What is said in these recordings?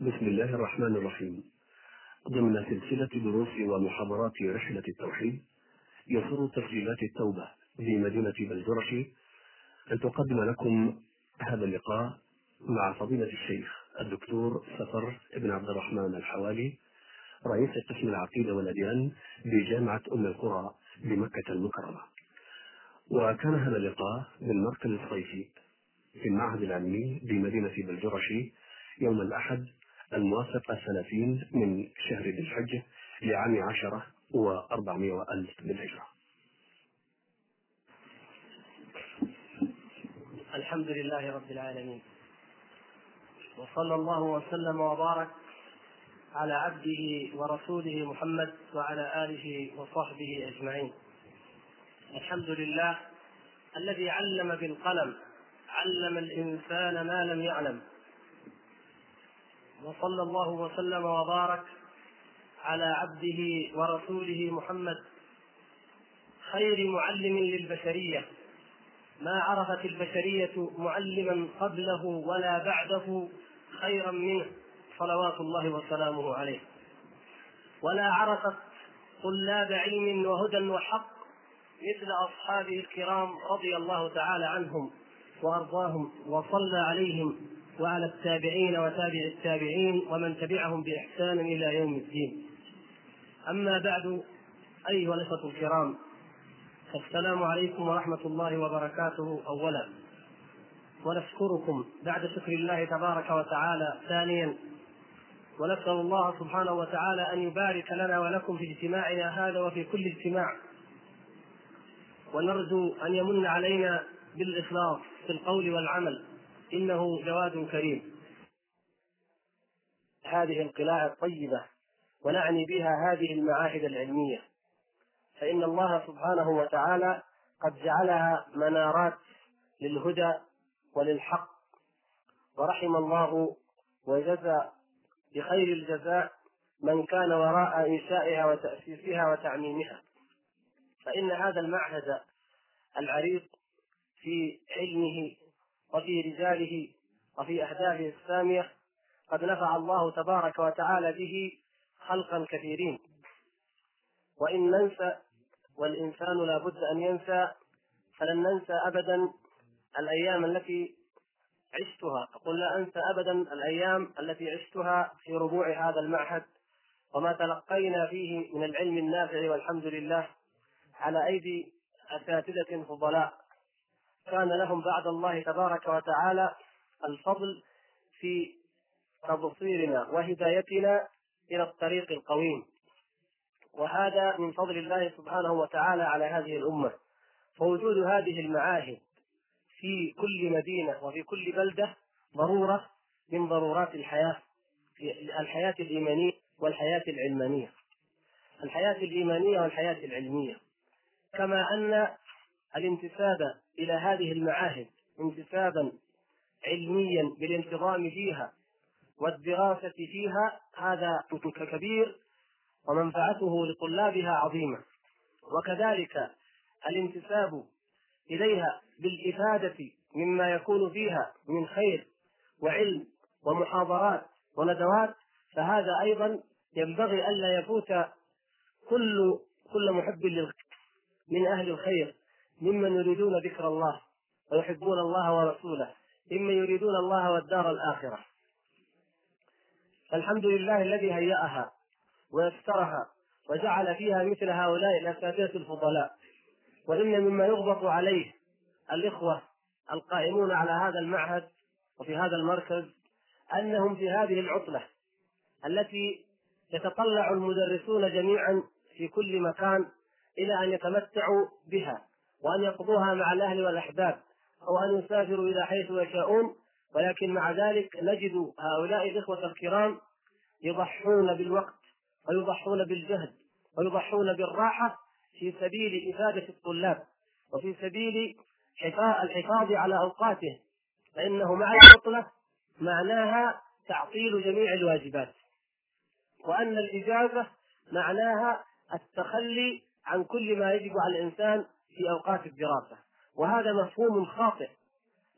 بسم الله الرحمن الرحيم. ضمن سلسلة دروس ومحاضرات رحلة التوحيد يسر تسجيلات التوبة في مدينة بلجرش. أن تقدم لكم هذا اللقاء مع فضيلة الشيخ الدكتور سفر بن عبد الرحمن الحوالي رئيس قسم العقيدة والأديان بجامعة أم القرى بمكة المكرمة. وكان هذا اللقاء بالمركز الصيفي في المعهد العلمي بمدينة بلجرش يوم الأحد الموافق الثلاثين من شهر ذي الحجة لعام عشرة وأربعمائة وألف بالهجرة الحمد لله رب العالمين. وصلى الله وسلم وبارك على عبده ورسوله محمد وعلى آله وصحبه أجمعين. الحمد لله الذي علم بالقلم علم الإنسان ما لم يعلم. وصلى الله وسلم وبارك على عبده ورسوله محمد خير معلم للبشرية. ما عرفت البشرية معلما قبله ولا بعده خيرا منه صلوات الله وسلامه عليه. ولا عرفت طلاب علم وهدى وحق مثل أصحابه الكرام رضي الله تعالى عنهم وأرضاهم وصلى عليهم وعلى التابعين وتابع التابعين ومن تبعهم بإحسان إلى يوم الدين. أما بعد أيها الإخوة الكرام السلام عليكم ورحمة الله وبركاته. اولا ونشكركم بعد شكر الله تبارك وتعالى. ثانيا ونسأل الله سبحانه وتعالى أن يبارك لنا ولكم في اجتماعنا هذا وفي كل اجتماع. ونرجو أن يمن علينا بالإخلاص في القول والعمل. إنه جواد كريم. هذه القلاع الطيبة ونعني بها هذه المعاهد العلمية. فإن الله سبحانه وتعالى قد جعلها منارات للهدى وللحق ورحم الله وجزى بخير الجزاء من كان وراء إنشائها وتأسيسها وتعميمها. فإن هذا المعهد العريق في علمه وفي رجاله وفي أهدافه السامية قد نفع الله تبارك وتعالى به خلقا كثيرين. وإن ننسى والإنسان لا بد أن ينسى فلن ننسى أبدا الأيام التي عشتها. أقول لا أنسى أبدا الأيام التي عشتها في ربوع هذا المعهد وما تلقينا فيه من العلم النافع والحمد لله على أيدي أساتذة فضلاء. كان لهم بعد الله تبارك وتعالى الفضل في تبصيرنا وهدايتنا إلى الطريق القويم. وهذا من فضل الله سبحانه وتعالى على هذه الأمة. فوجود هذه المعاهد في كل مدينة وفي كل بلدة ضرورة من ضرورات الحياة الحياة الإيمانية والحياة العلمانية. الحياة الإيمانية والحياة العلمية. كما أن الانتساب إلى هذه المعاهد انتسابا علميا بالانتظام فيها والدراسة فيها هذا كبير ومنفعته لطلابها عظيمة. وكذلك الانتساب إليها بالإفادة مما يكون فيها من خير وعلم ومحاضرات وندوات فهذا أيضا ينبغي ألا يفوت كل كل محب من أهل الخير. ممن يريدون ذكر الله ويحبون الله ورسوله ممن يريدون الله والدار الآخرة. الحمد لله الذي هيأها ويسرها وجعل فيها مثل هؤلاء الأساتذة الفضلاء. وإن مما يغبط عليه الإخوة القائمون على هذا المعهد وفي هذا المركز أنهم في هذه العطلة التي يتطلع المدرسون جميعا في كل مكان إلى أن يتمتعوا بها. وأن يقضوها مع الأهل والأحباب أو أن يسافروا إلى حيث يشاءون. ولكن مع ذلك نجد هؤلاء الإخوة الكرام يضحون بالوقت ويضحون بالجهد ويضحون بالراحة في سبيل إفادة الطلاب وفي سبيل الحفاظ على أوقاته. فإنه مع العطلة معناها تعطيل جميع الواجبات. وأن الإجازة معناها التخلي عن كل ما يجب على الإنسان في أوقات الدراسة. وهذا مفهوم خاطئ.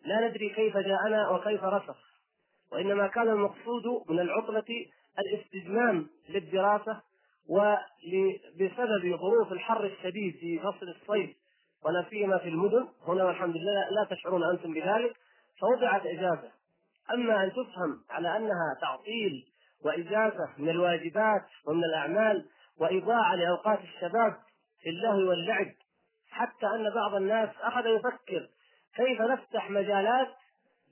لا ندري كيف جاءنا وكيف رسخ. وإنما كان المقصود من العطلة الاستجمام للدراسة وبسبب ظروف الحر الشديد في فصل الصيف ولا سيما في المدن. هنا والحمد لله لا تشعرون أنتم بذلك. فوضعت إجازة. أما أن تفهم على أنها تعطيل وإجازة من الواجبات ومن الأعمال وإضاعة لأوقات الشباب في اللهو واللعب حتى أن بعض الناس أخذ يفكر كيف نفتح مجالات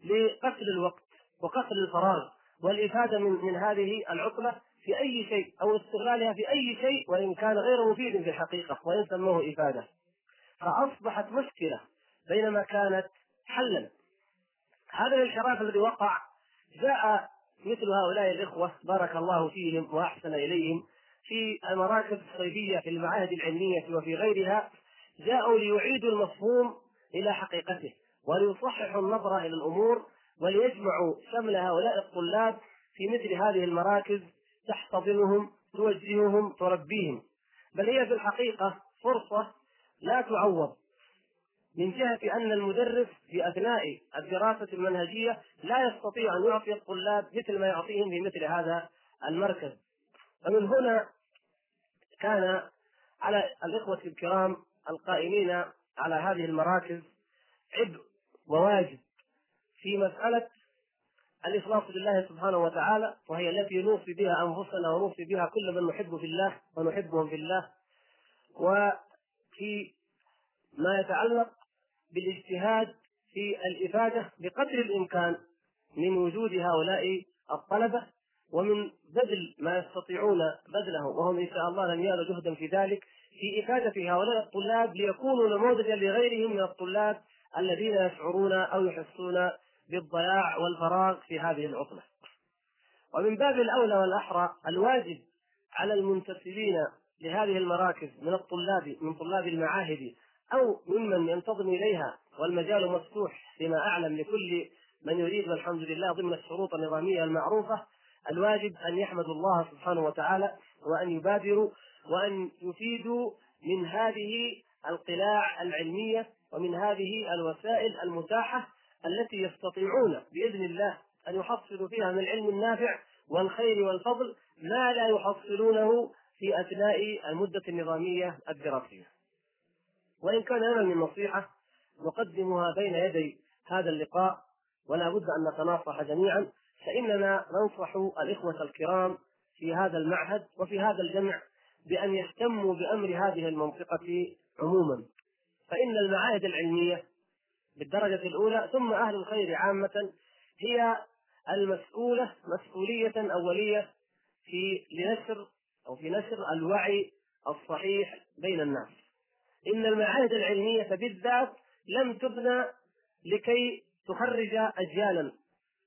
لقتل الوقت وقتل الفراغ والإفادة من من هذه العطله في أي شيء أو استغلالها في أي شيء وإن كان غير مفيد في الحقيقة وإن سموه إفادة. فأصبحت مشكلة بينما كانت حلا. هذا الانحراف الذي وقع جاء مثل هؤلاء الإخوة بارك الله فيهم وأحسن إليهم في المراكز الصيفية في المعاهد العلمية وفي غيرها جاءوا ليعيدوا المفهوم إلى حقيقته وليصححوا النظره إلى الأمور وليجمعوا شمل هؤلاء الطلاب في مثل هذه المراكز تحتضنهم توجههم تربيهم. بل هي في الحقيقة فرصة لا تعوض من جهة أن المدرس في أثناء الدراسة المنهجية لا يستطيع أن يعطي الطلاب مثل ما يعطيهم في مثل هذا المركز. فمن هنا كان على الإخوة الكرام القائمين على هذه المراكز عبء وواجب في مسألة الإخلاص لله سبحانه وتعالى وهي التي نوصي بها أنفسنا ونوصي بها كل من نحب في الله ونحبهم في الله. وفي ما يتعلق بالاجتهاد في الإفادة بقدر الإمكان من وجود هؤلاء الطلبة ومن بذل ما يستطيعون بذله وهم إن شاء الله لن يالوا جهدا في ذلك. في إفادة هؤلاء الطلاب ليكونوا نموذجا لغيرهم من الطلاب الذين يشعرون أو يحسون بالضياع والفراغ في هذه العطلة. ومن باب الأولى والأحرى الواجب على المنتسبين لهذه المراكز من الطلاب من طلاب المعاهد أو ممن ينتظم إليها والمجال مفتوح فيما أعلم لكل من يريد والحمد لله ضمن الشروط النظامية المعروفة الواجب أن يحمدوا الله سبحانه وتعالى وأن يبادروا وأن يفيدوا من هذه القلاع العلمية ومن هذه الوسائل المتاحة التي يستطيعون بإذن الله أن يحصلوا فيها من العلم النافع والخير والفضل ما لا يحصلونه في أثناء المدة النظامية الدراسية. وإن كان لنا من نصيحة نقدمها بين يدي هذا اللقاء ولا بد أن نتناصح جميعا فإننا ننصح الإخوة الكرام في هذا المعهد وفي هذا الجمع بأن يهتموا بأمر هذه المنطقة عموما. فإن المعاهد العلمية بالدرجة الأولى ثم أهل الخير عامة هي المسؤولة مسؤولية أولية في لنشر أو في نشر الوعي الصحيح بين الناس. إن المعاهد العلمية بالذات لم تبنى لكي تخرج أجيالا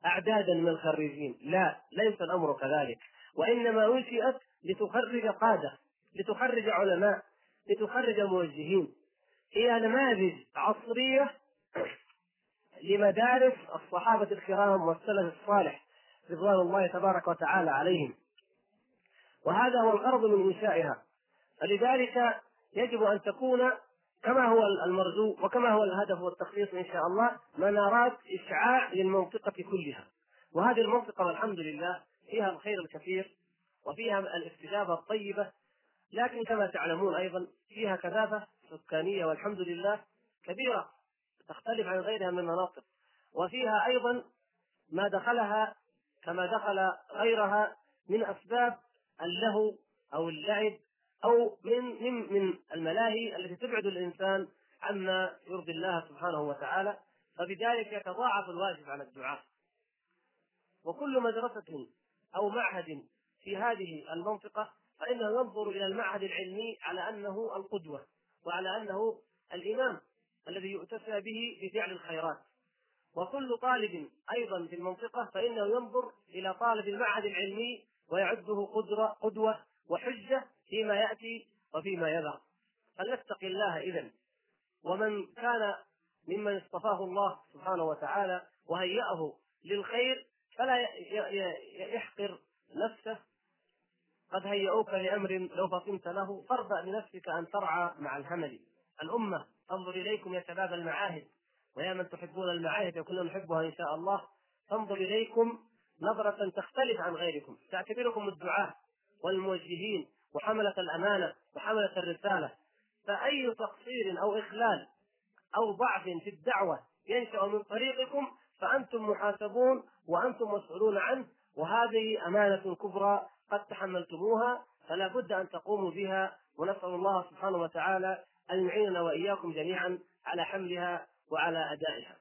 أعدادا من الخريجين. لا ليس الأمر كذلك. وإنما أنشئت لتخرج قادة. لتخرج علماء لتخرج موجهين. هي نماذج عصرية لمدارس الصحابة الكرام والسلف الصالح رضوان الله تبارك وتعالى عليهم. وهذا هو الغرض من إنشائها فلذلك يجب أن تكون كما هو المرجو وكما هو الهدف والتخطيط إن شاء الله منارات إشعاع للمنطقة كلها. وهذه المنطقة والحمد لله فيها الخير الكثير وفيها الاستجابة الطيبة لكن كما تعلمون أيضا فيها كثافة سكانية والحمد لله كبيرة تختلف عن غيرها من المناطق وفيها أيضا ما دخلها كما دخل غيرها من أسباب اللهو أو اللعب أو من من من الملاهي التي تبعد الإنسان عما يرضي الله سبحانه وتعالى فبذلك يتضاعف الواجب على الدعاء. وكل مدرسة أو معهد في هذه المنطقة فإنه ينظر إلى المعهد العلمي على أنه القدوة وعلى أنه الإمام الذي يؤتسى به في فعل الخيرات. وكل طالب أيضا في المنطقة فإنه ينظر إلى طالب المعهد العلمي ويعده قدرة قدوة وحجة فيما يأتي وفيما يذر فلنتقي الله اذا ومن كان ممن اصطفاه الله سبحانه وتعالى وهيأه للخير فلا يحقر نفسه قد هيئوك لأمر لو فطنت له فاربأ بنفسك أن ترعى مع الهمل. الأمة انظر إليكم يا شباب المعاهد ويا من تحبون المعاهد وكلنا نحبها إن شاء الله. تنظر إليكم نظرة تختلف عن غيركم. تعتبركم الدعاة والموجهين وحملة الأمانة وحملة الرسالة. فأي تقصير أو إخلال أو ضعف في الدعوة ينشأ من طريقكم فأنتم محاسبون وأنتم مسؤولون عنه وهذه أمانة كبرى قد تحملتموها فلا بد أن تقوموا بها ونسأل الله سبحانه وتعالى أن يعيننا وإياكم جميعا على حملها وعلى أدائها.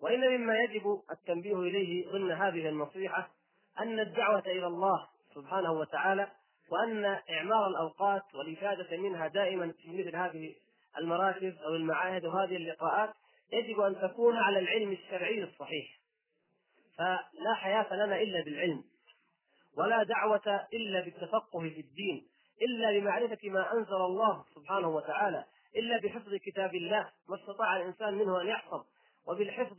وإن مما يجب التنبيه إليه ضمن هذه النصيحة أن الدعوة إلى الله سبحانه وتعالى وأن إعمار الأوقات والإفادة منها دائما في مثل هذه المراكز أو المعاهد وهذه اللقاءات يجب أن تكون على العلم الشرعي الصحيح. فلا حياة لنا إلا بالعلم. ولا دعوة إلا بالتفقه في الدين إلا بمعرفة ما أنزل الله سبحانه وتعالى إلا بحفظ كتاب الله ما استطاع الإنسان منه أن يحفظ وبالحفظ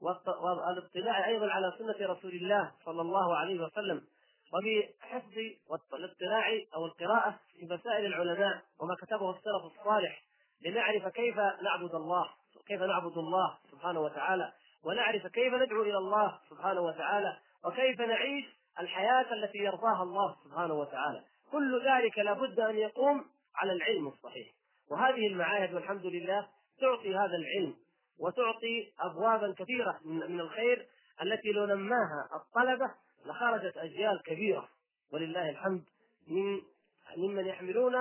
والاطلاع أيضا على سنة رسول الله صلى الله عليه وسلم وبحفظ والاطلاع أو القراءة في مسائل العلماء وما كتبه السلف الصالح لنعرف كيف نعبد الله كيف نعبد الله سبحانه وتعالى ونعرف كيف ندعو إلى الله سبحانه وتعالى وكيف نعيش الحياة التي يرضاها الله سبحانه وتعالى. كل ذلك لابد أن يقوم على العلم الصحيح. وهذه المعاهد والحمد لله تعطي هذا العلم وتعطي ابوابا كثيرة من الخير التي لو نماها الطلبة لخرجت أجيال كبيرة. ولله الحمد من ممن يحملون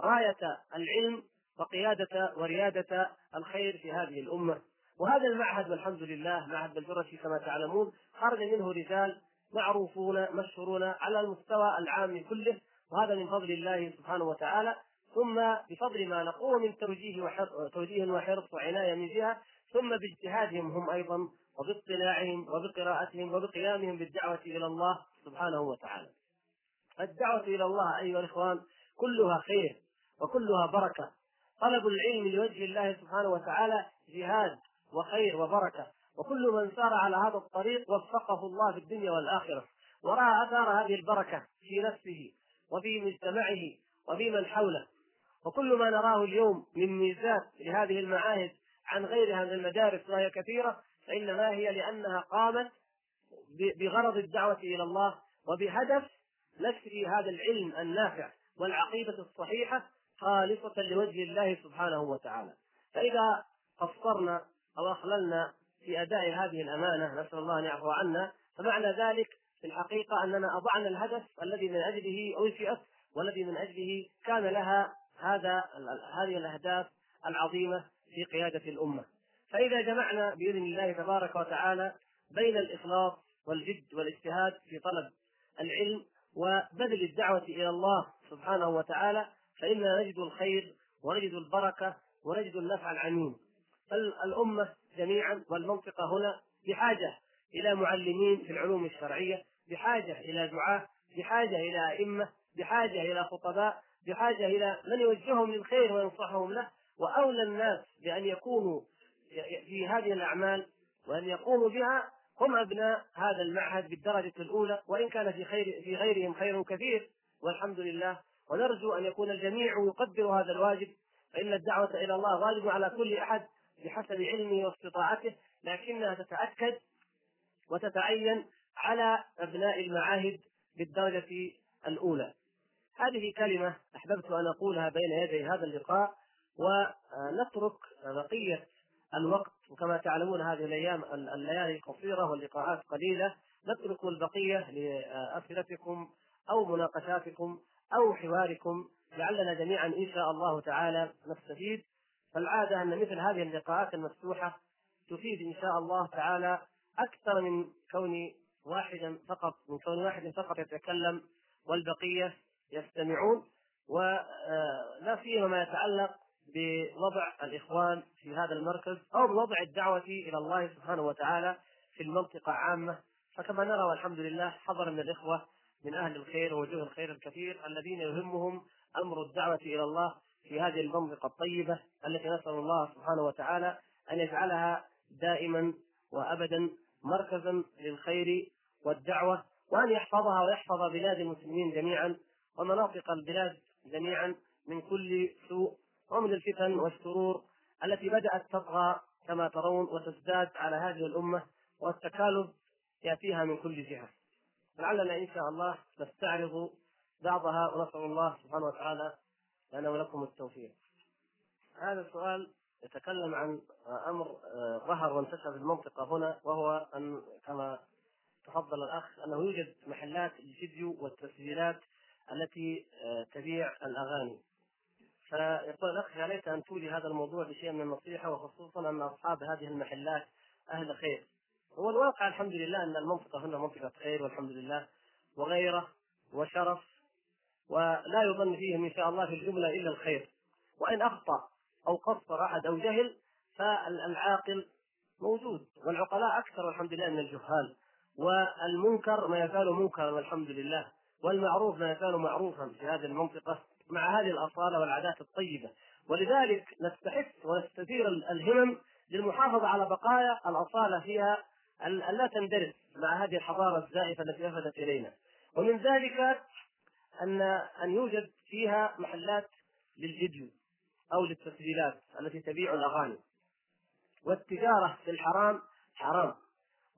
راية العلم وقيادة وريادة الخير في هذه الأمة. وهذا المعهد والحمد لله معهد الجرشي كما تعلمون خرج منه رجال معروفون مشهورون على المستوى العام كله وهذا من فضل الله سبحانه وتعالى. ثم بفضل ما نقوم من توجيه توجيه وحرص وعناية من جهة ثم باجتهادهم هم أيضا وباطلاعهم وبقراءتهم وبقيامهم بالدعوة إلى الله سبحانه وتعالى. الدعوة إلى الله أيها الإخوان كلها خير وكلها بركة. طلب العلم لوجه الله سبحانه وتعالى جهاد وخير وبركة. وكل من سار على هذا الطريق وفقه الله في الدنيا والآخرة. ورأى آثار هذه البركة في نفسه وفي مجتمعه وفي من حوله. وكل ما نراه اليوم من ميزات لهذه المعاهد عن غيرها من المدارس وهي كثيرة فإنما هي لأنها قامت بغرض الدعوة إلى الله وبهدف نشر هذا العلم النافع والعقيدة الصحيحة خالصة لوجه الله سبحانه وتعالى. فإذا قصرنا أو أخللنا في أداء هذه الأمانة نسأل الله أن يعفو عنا. فمعنى ذلك في الحقيقة أننا أضعنا الهدف الذي من أجله أنشئت والذي من أجله كان لها هذا هذه الأهداف العظيمة في قيادة الأمة. فإذا جمعنا بإذن الله تبارك وتعالى بين الإخلاص والجد والاجتهاد في طلب العلم وبذل الدعوة إلى الله سبحانه وتعالى فإننا نجد الخير ونجد البركة ونجد النفع العميم. الأمة جميعا والمنطقة هنا بحاجة إلى معلمين في العلوم الشرعية بحاجة إلى دعاة بحاجة إلى أئمة بحاجة إلى خطباء بحاجة إلى من يوجههم للخير وينصحهم له. وأولى الناس بأن يكونوا في هذه الأعمال وأن يقوموا بها هم أبناء هذا المعهد بالدرجة الأولى وإن كان في خير في غيرهم خير كثير والحمد لله. ونرجو أن يكون الجميع يقدر هذا الواجب فإن الدعوة إلى الله واجب على كل أحد. بحسب علمه واستطاعته لكنها تتأكد وتتعين على أبناء المعاهد بالدرجة الأولى. هذه كلمة أحببت أن أقولها بين يدي هذا اللقاء ونترك بقية الوقت وكما تعلمون هذه الأيام الليالي قصيره واللقاءات قليلة نترك البقية لأسئلتكم أو مناقشاتكم أو حواركم لعلنا جميعا إن شاء الله تعالى نستفيد فالعادة أن مثل هذه اللقاءات المفتوحة تفيد إن شاء الله تعالى أكثر من كون واحدا فقط من كون واحد فقط يتكلم والبقية يستمعون ولا سيما ما يتعلق بوضع الإخوان في هذا المركز أو بوضع الدعوة إلى الله سبحانه وتعالى في المنطقة عامة. فكما نرى والحمد لله حضر من الإخوة من أهل الخير ووجوه الخير الكثير الذين يهمهم أمر الدعوة إلى الله في هذه المنطقة الطيبة التي نسأل الله سبحانه وتعالى أن يجعلها دائما وأبدا مركزا للخير والدعوة وأن يحفظها ويحفظ بلاد المسلمين جميعا ومناطق البلاد جميعا من كل سوء ومن الفتن والشرور التي بدأت تطغى كما ترون وتزداد على هذه الأمة والتكالب يأتيها من كل جهة. لعلنا إن شاء الله نستعرض بعضها ونسأل الله سبحانه وتعالى لنا ولكم التوفيق. هذا السؤال يتكلم عن أمر ظهر وانتشر في المنطقة هنا وهو أن كما تفضل الأخ أنه يوجد محلات الفيديو والتسجيلات التي تبيع الأغاني. فيقول الأخ يا ليت أن تولي هذا الموضوع بشيء من النصيحة وخصوصا أن أصحاب هذه المحلات أهل خير. هو الواقع الحمد لله أن المنطقة هنا منطقة خير والحمد لله وغيره وشرف ولا يظن فيهم إن شاء الله في الجملة إلا الخير. وإن أخطأ أو قصر أحد أو جهل فالعاقل موجود. والعقلاء أكثر والحمد لله من الجهال. والمنكر ما يزال منكرا والحمد لله. والمعروف ما يزال معروفا في هذه المنطقة مع هذه الأصالة والعادات الطيبة. ولذلك نستحث ونستثير الهمم للمحافظة على بقايا الأصالة فيها لا تندرس مع هذه الحضارة الزائفة التي وفدت إلينا. ومن ذلك ان أن يوجد فيها محلات للفيديو أو للتسجيلات التي تبيع الأغاني. والتجارة في الحرام حرام.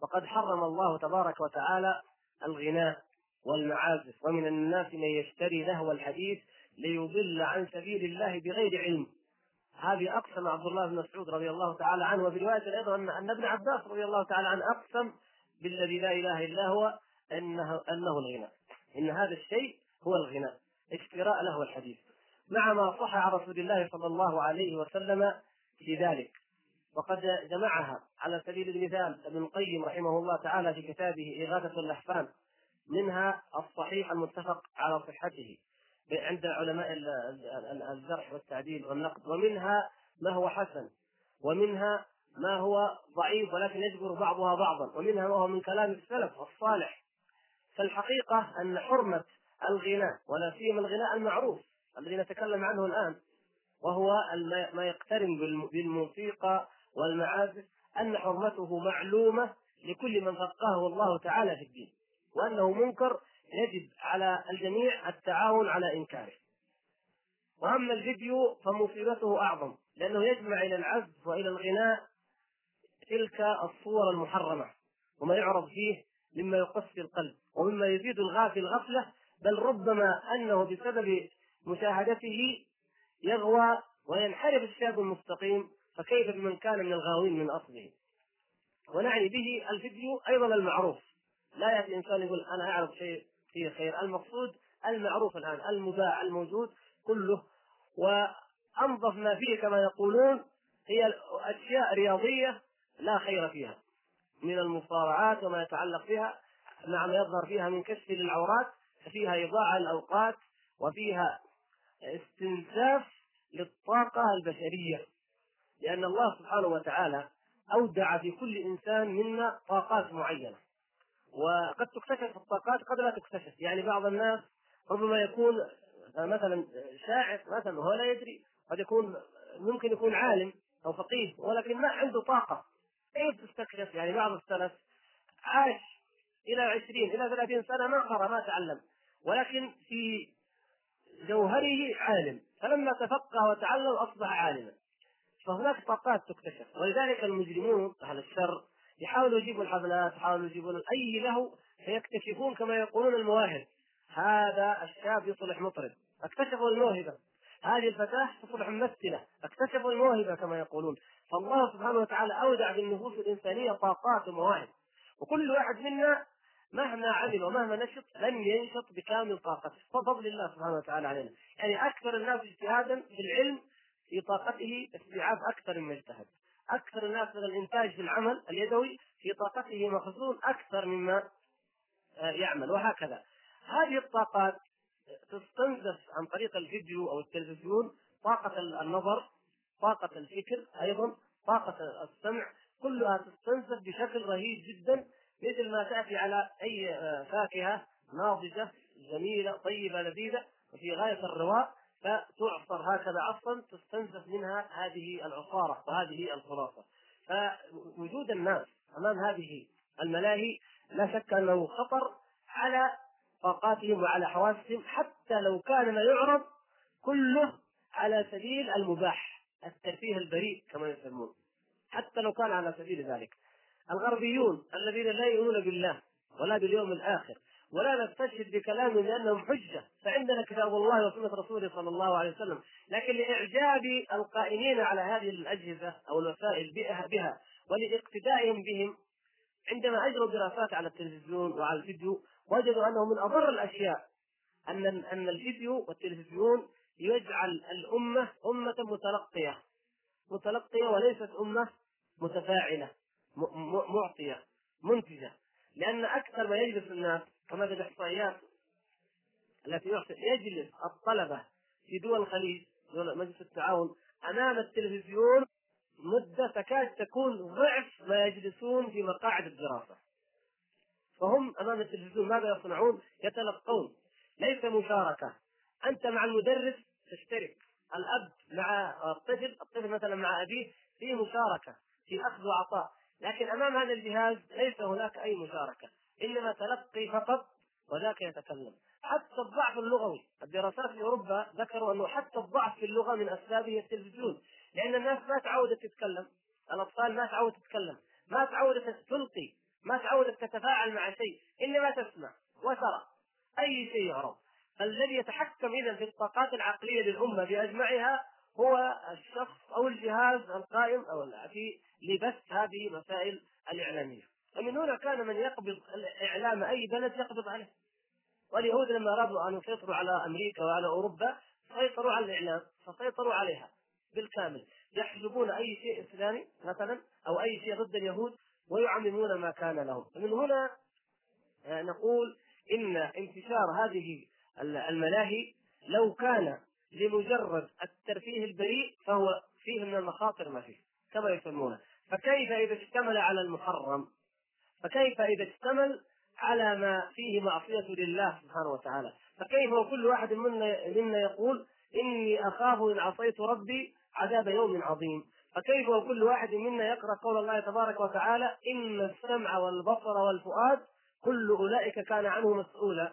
وقد حرم الله تبارك وتعالى الغناء والمعازف. ومن الناس من يشتري لهو الحديث ليضل عن سبيل الله بغير علم. هذه أقسم عبد الله بن مسعود رضي الله تعالى عنه. وفي رواية أيضا أن ابن عباس رضي الله تعالى عنه أقسم بالذي لا إله إلا هو انه أنه الغناء. إن هذا الشيء هو الغناء. اشتراء له الحديث مع ما صح عن رسول الله صلى الله عليه وسلم في ذلك. وقد جمعها على سبيل المثال ابن القيم رحمه الله تعالى في كتابه إغاثة الأحفان. منها الصحيح المتفق على صحته. عند علماء الجرح والتعديل والنقد. ومنها ما هو حسن. ومنها ما هو ضعيف ولكن يجبر بعضها بعضا. ومنها ما هو من كلام السلف الصالح. فالحقيقة أن حرمة الغناء ولا سيما الغناء المعروف الذي نتكلم عنه الآن وهو ما يقترن بالموسيقى والمعازف أن حرمته معلومة لكل من فقهه الله تعالى في الدين وأنه منكر يجب على الجميع التعاون على إنكاره. وأما الفيديو فمصيبته أعظم لأنه يجمع إلى العزف وإلى الغناء تلك الصور المحرمة وما يعرض فيه مما يقسي القلب ومما يزيد الغافل غفلة بل ربما أنه بسبب مشاهدته يغوى وينحرف الشاب المستقيم فكيف بمن كان من الغاوين من أصله؟ ونعني به الفيديو أيضا المعروف. لا يأتي إنسان يقول أنا أعرف شيء فيه خير. المقصود المعروف الآن المباع الموجود كله. وأنظف ما فيه كما يقولون هي أشياء رياضية لا خير فيها من المصارعات وما يتعلق بها مع ما يظهر فيها من كشف للعورات. ففيها اضاعه الأوقات وفيها استنزاف للطاقة البشرية لأن الله سبحانه وتعالى أودع في كل إنسان منا طاقات معينة. وقد تكتشف الطاقات قد لا تكتشف. يعني بعض الناس ربما يكون مثلا شاعر مثلا وهو لا يدري قد يكون ممكن يكون عالم أو فقيه ولكن ما عنده طاقة. كيف تستكشف؟ يعني بعض السلف عاش إلى عشرين إلى ثلاثين سنة ما قرأ ما تعلم. ولكن في جوهره عالم. فلما تفقه وتعلم أصبح عالما. فهناك طاقات تكتشف. ولذلك المجرمون أهل الشر يحاولوا يجيبوا الحفلات يحاولوا يجيبون اي له فيكتشفون كما يقولون المواهب. هذا الشاب يصلح مطرب. اكتشفوا الموهبة. هذه الفتاة تصبح ممثلة. اكتشفوا الموهبة كما يقولون. فالله سبحانه وتعالى أودع في النفوس الإنسانية طاقات ومواهب. وكل واحد منا مهما عمل ومهما نشط لن ينشط بكامل طاقته. فضل الله سبحانه وتعالى علينا. يعني أكثر الناس اجتهادا في العلم في طاقته استيعاب أكثر مما اجتهد. أكثر الناس من الإنتاج في العمل اليدوي في طاقته مخزون أكثر مما آه، يعمل وهكذا. هذه الطاقات تستنزف عن طريق الفيديو أو التلفزيون طاقة النظر طاقة الفكر أيضا طاقة السمع كلها تستنزف بشكل رهيب جدا. مثل ما تأتي على أي آه، فاكهة ناضجة جميلة طيبة لذيذة وفي غاية الرواء فتعصر هكذا عصرا تستنزف منها هذه العصارة وهذه الخلاصة. فوجود الناس أمام هذه الملاهي لا شك أنه خطر على طاقاتهم وعلى حواسهم حتى لو كان ما يعرض كله على سبيل المباح الترفيه البريء كما يسمون. حتى لو كان على سبيل ذلك. الغربيون الذين لا يؤمنون بالله ولا باليوم الآخر ولا نستشهد بكلامهم لأنهم حجة فعندنا كتاب الله وسنة رسوله صلى الله عليه وسلم. لكن لإعجاب القائمين على هذه الأجهزة أو الوسائل بها ولإقتدائهم بهم عندما أجروا دراسات على التلفزيون وعلى الفيديو وجدوا أنه من أضر الأشياء أن أن الفيديو والتلفزيون يجعل الأمة أمة متلقية متلقية وليست أمة متفاعلة. معطية منتجة. لأن أكثر ما يجلس الناس كما في الإحصائيات التي يجلس الطلبة في دول الخليج دول مجلس التعاون أمام التلفزيون مدة تكاد تكون ضعف ما يجلسون في مقاعد الدراسة. فهم أمام التلفزيون ماذا يصنعون؟ يتلقون. ليس مشاركة. أنت مع المدرس تشترك. الأب مع الطفل الطفل مثلا مع أبيه في مشاركة في أخذ وعطاء. لكن أمام هذا الجهاز ليس هناك أي مشاركة إنما تلقي فقط وذاك يتكلم. حتى الضعف اللغوي الدراسات في أوروبا ذكروا أنه حتى الضعف في اللغة من اسبابه التلفزيون. لأن الناس ما تعودت تتكلم الأطفال ما تعودت تتكلم ما تعودت تلقي ما تعودت تتفاعل مع شيء إنما تسمع وترى أي شيء يعرض. الذي يتحكم اذا في الطاقات العقلية للأمة بأجمعها هو الشخص أو الجهاز القائم أو في لبث هذه المسائل الإعلامية. ومن هنا كان من يقبض اعلام أي بلد يقبض عليه. واليهود لما ارادوا أن يسيطروا على أمريكا وعلى أوروبا سيطروا على الإعلام فسيطروا عليها بالكامل. يحجبون أي شيء إسلامي مثلا أو أي شيء ضد اليهود ويعممون ما كان لهم. ومن هنا آه، نقول إن انتشار هذه الملاهي لو كان لمجرد الترفيه البريء فهو فيه من المخاطر ما فيه كما يسمونه. فكيف إذا اشتمل على المحرم؟ فكيف إذا اشتمل على ما فيه معصية لله سبحانه وتعالى؟ فكيف وكل واحد منا منا يقول إني أخاف إن عصيت ربي عذاب يوم عظيم؟ فكيف وكل واحد منا يقرأ قول الله تبارك وتعالى إن السمع والبصر والفؤاد كل أولئك كان عنه مسؤولا؟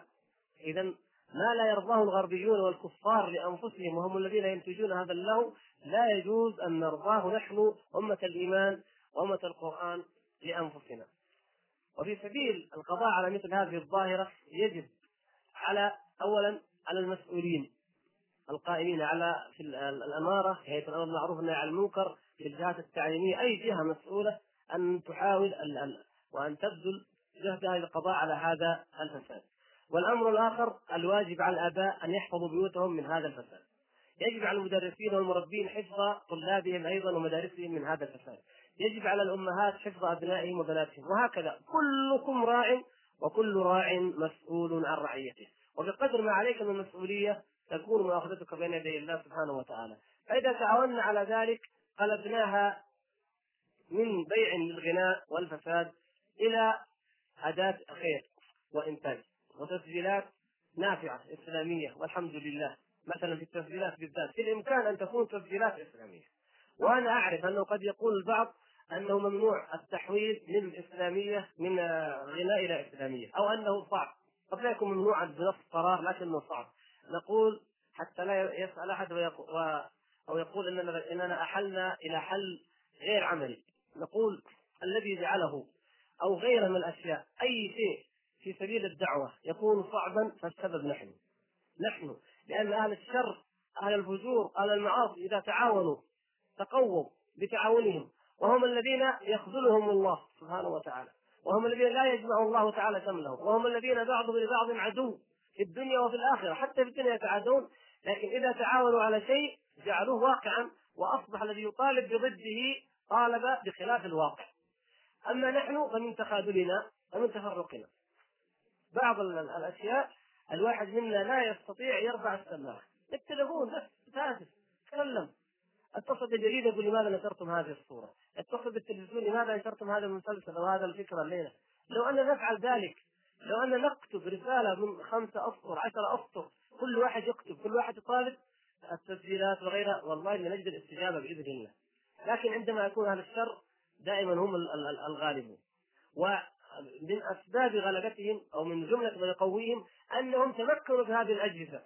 اذا ما لا يرضاه الغربيون والكفار لأنفسهم وهم الذين ينتجون هذا اللهو لا يجوز أن نرضاه نحن أمة الإيمان وأمة القرآن لأنفسنا. وفي سبيل القضاء على مثل هذه الظاهرة يجب على اولا على المسؤولين القائمين على في الأمارة هيئه الأمر بالمعروف والنهي عن المنكر في الجهات التعليمية أي جهة مسؤولة أن تحاول وأن تبذل جهدها للقضاء على هذا الفساد. والأمر الآخر الواجب على الآباء أن يحفظوا بيوتهم من هذا الفساد. يجب على المدرسين والمربين حفظ طلابهم أيضا ومدارسهم من هذا الفساد. يجب على الأمهات حفظ أبنائهم وبناتهم. وهكذا. كلكم راع وكل راع مسؤول عن رعيته. وبقدر ما عليك من مسؤوليه تكون مؤاخذتك بين يدي الله سبحانه وتعالى. فإذا تعاوننا على ذلك قلبناها من بيع للغناء والفساد إلى أداة خير وإنتاج. وتسجيلات نافعة إسلامية والحمد لله. مثلا في التسجيلات بالذات في الإمكان أن تكون تسجيلات إسلامية. وأنا أعرف أنه قد يقول البعض أنه ممنوع التحويل من إسلامية من غناء إلى إسلامية أو أنه صعب. قد لا يكون ممنوعا بنص قرار لكنه صعب. نقول حتى لا يسأل أحد ويقول أو يقول إننا إننا أحلنا إلى حل غير عملي. نقول الذي جعله أو غيره من الأشياء أي شيء في سبيل الدعوة. يكون صعبا فالسبب نحن. نحن لأن أهل الشر أهل الفجور أهل المعاصي إذا تعاونوا تقووا بتعاونهم. وهم الذين يخذلهم الله سبحانه وتعالى. وهم الذين لا يجمع الله تعالى شملهم وهم الذين بعضهم لبعض عدو في الدنيا وفي الآخرة. حتى في الدنيا يتعادون. لكن إذا تعاونوا على شيء جعلوه واقعا وأصبح الذي يطالب بضده طالب بخلاف الواقع. أما نحن فمن تخاذلنا ومن تفرقنا. بعض الأشياء الواحد منا لا يستطيع يرفع السماعة التليفون بس تاسف تكلم اتصل بالجريده يقول لماذا نشرتم هذه الصورة؟ اتصل بالتلفزيون لماذا نشرتم هذا المسلسل أو هذا الفكرة الليلة؟ لو أن نفعل ذلك لو أن نكتب رسالة من خمسة أسطر عشرة أسطر كل واحد يكتب كل واحد يطالب التسجيلات وغيرها والله لنجد الاستجابة بإذن الله لكن عندما يكون أهل الشر دائما هم الغالبون من أسباب غلبتهم أو من جملة ما يقويهم أنهم تمكنوا في هذه الأجهزة.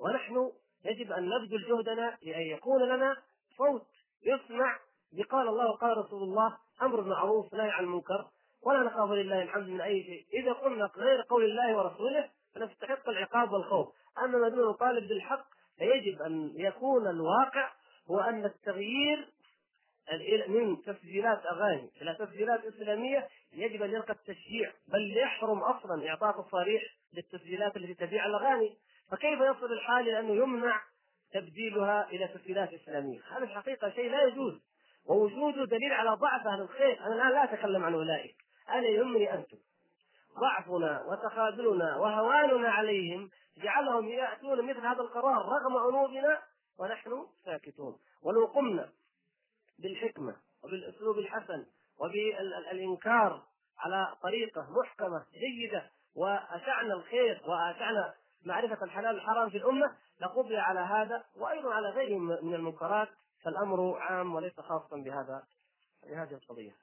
ونحن يجب أن نبذل جهدنا لأن يكون لنا صوت يسمع بقال الله وقال رسول الله أمر بالمعروف نهي عن المنكر. ولا نخاف لله الحمد من أي شيء، إذا قلنا غير قول الله ورسوله فنستحق العقاب والخوف، أما ما دون نطالب بالحق فيجب أن يكون الواقع هو أن التغيير من تسجيلات أغاني إلى تسجيلات إسلامية يجب أن يلقى التشجيع بل يحرم أصلا إعطاء تصاريح للتسجيلات التي تبيع الأغاني. فكيف يصل الحال إلى أنه يمنع تبديلها إلى تسجيلات إسلامية؟ هذا الحقيقة شيء لا يجوز ووجوده دليل على ضعف أهل الخير. أنا الآن لا أتكلم عن أولئك. أنا يهمني أنتم. ضعفنا وتخاذلنا وهواننا عليهم جعلهم يأتون مثل هذا القرار رغم عنودنا ونحن ساكتون. ولو قمنا بالحكمة وبالأسلوب الحسن وبالإنكار على طريقة محكمة جيدة واشعنا الخير واشعنا معرفة الحلال والحرام في الأمة لقضي على هذا وأيضا على غيره من المنكرات فالأمر عام وليس خاصا بهذا بهذه القضية.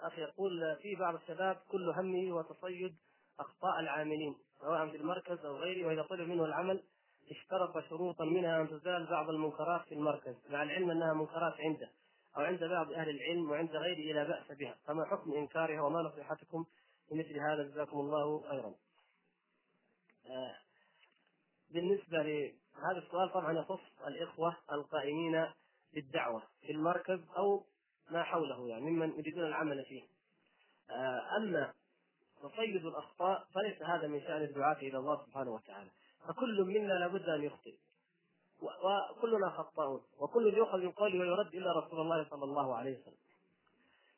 أخي يقول في بعض الشباب كل همه هو تصيد أخطاء العاملين سواء في المركز أو غيره وإذا طلب منه العمل اشترط شروطا منها أن تزال بعض المنكرات في المركز مع العلم أنها منكرات عنده أو عند بعض أهل العلم وعند غيره لا بأس بها فما حكم إنكارها وما نصيحتكم لمثل هذا جزاكم الله خيرا. آه بالنسبة لهذا السؤال طبعا يخص الإخوة القائمين بالدعوة في المركز أو ما حوله يعني ممن يريدون العمل فيه. آه أما تصيد الأخطاء فليس هذا من شأن الدعاة إلى الله سبحانه وتعالى. فكل منا لابد أن يخطئ وكلنا خطاؤون وكل يؤخذ من قوله ويرد إلا رسول الله صلى الله عليه وسلم.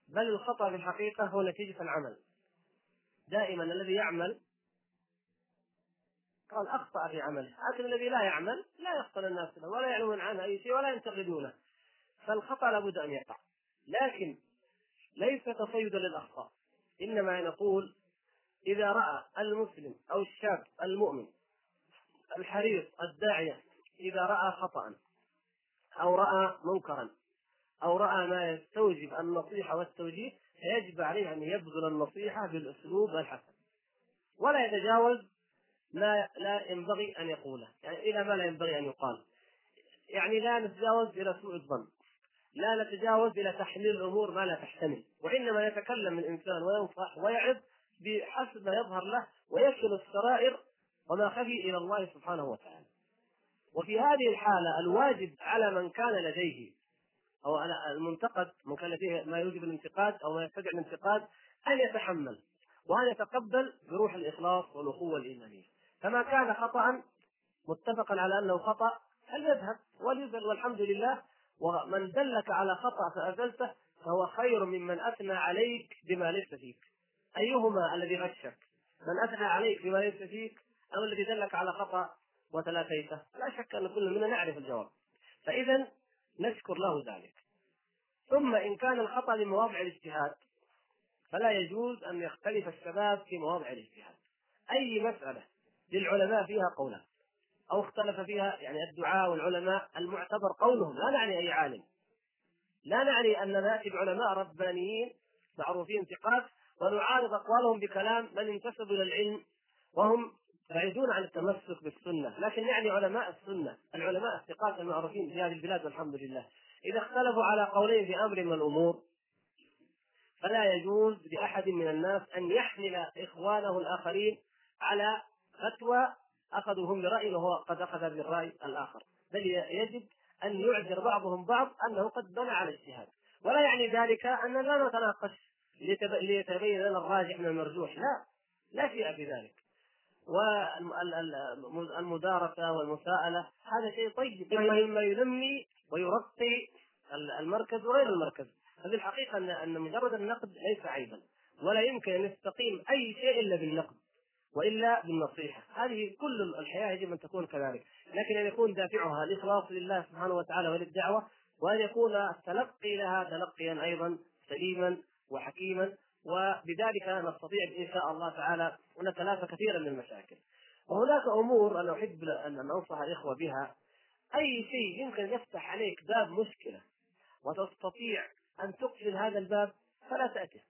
بل الخطأ في الحقيقة هو نتيجة العمل. دائما الذي يعمل قال أخطأ في عمله لكن الذي لا يعمل لا يخطل الناس له ولا يعلمون عنه أي شيء ولا ينتقدونه. فالخطأ لابد أن يقع. لكن ليس تصيدا للأخطاء. إنما نقول إذا رأى المسلم أو الشاب المؤمن الحريص الداعية إذا رأى خطأ أو رأى منكرا أو رأى ما يستوجب النصيحة والتوجيه فيجب عليه أن يبذل النصيحة بالأسلوب الحسن. ولا يتجاوز ما لا ينبغي أن يقوله يعني إلى ما لا ينبغي أن يقال. يعني لا نتجاوز إلى سوء الظن. لا نتجاوز إلى تحليل الأمور ما لا تحتمل. وإنما يتكلم الإنسان وينصح ويعظ بحسب ما يظهر له ويكل السرائر وما خفي إلى الله سبحانه وتعالى. وفي هذه الحالة الواجب على من كان لديه أو على المنتقد من كان لديه ما يوجب الانتقاد أو ما يستدعي الانتقاد أن يتحمل وأن يتقبل بروح الإخلاص والأخوة الإيمانية. فما كان خطأ متفقا على أنه خطأ فليذهب وليزل والحمد لله ومن دلك على خطأ فأزلته فهو خير ممن أثنى عليك بما ليس فيك. أيهما الذي غشك؟ من أثنى عليك بما ليس فيك أو الذي دلك على خطأ وتلافيته لا شك أن كل منا نعرف الجواب. فإذا نشكر له ذلك. ثم إن كان الخطأ لمواضع الاجتهاد فلا يجوز أن يختلف الشباب في مواضع الاجتهاد. أي مسألة للعلماء فيها قولان. أو اختلف فيها يعني الدعاء والعلماء المعتبر قولهم. لا نعني أي عالم. لا نعني أن نأتي بعلماء ربانيين معروفين ثقات ونعارض أقوالهم بكلام من انتسبوا إلى العلم وهم بعيدون عن التمسك بالسنة، لكن يعني علماء السنة، العلماء الثقات المعروفين في هذه البلاد والحمد لله، إذا اختلفوا على قولين في أمر من الأمور فلا يجوز لأحد من الناس أن يحمل إخوانه الآخرين على فتوى اخذوا هم برأي وهو قد أخذ بالرأي الآخر، بل يجب أن يعذر بعضهم بعض أنه قد بنى على الاجتهاد، ولا يعني ذلك ان لا نتناقش ليتبين لنا الراجح من المرجوح، لا لا شيء في ذلك. والمدارسة والمساءلة هذا شيء طيب. مما ينمي ويرقي المركز وغير المركز. هذه الحقيقة أن أن مجرد النقد ليس عيبا ولا يمكن أن يستقيم أي شيء إلا بالنقد وإلا بالنصيحة، هذه كل الحياة يجب أن تكون كذلك، لكن أن يكون دافعها الإخلاص لله سبحانه وتعالى وللدعوة وأن يكون التلقي لها تلقيا أيضا سليما وحكيما وبذلك نستطيع إن شاء الله تعالى ان نتلافى كثيرا من المشاكل. وهناك أمور أنا أحب أن أنصح الإخوة بها أي شيء يمكن يفتح عليك باب مشكلة وتستطيع أن تقفل هذا الباب فلا تاته.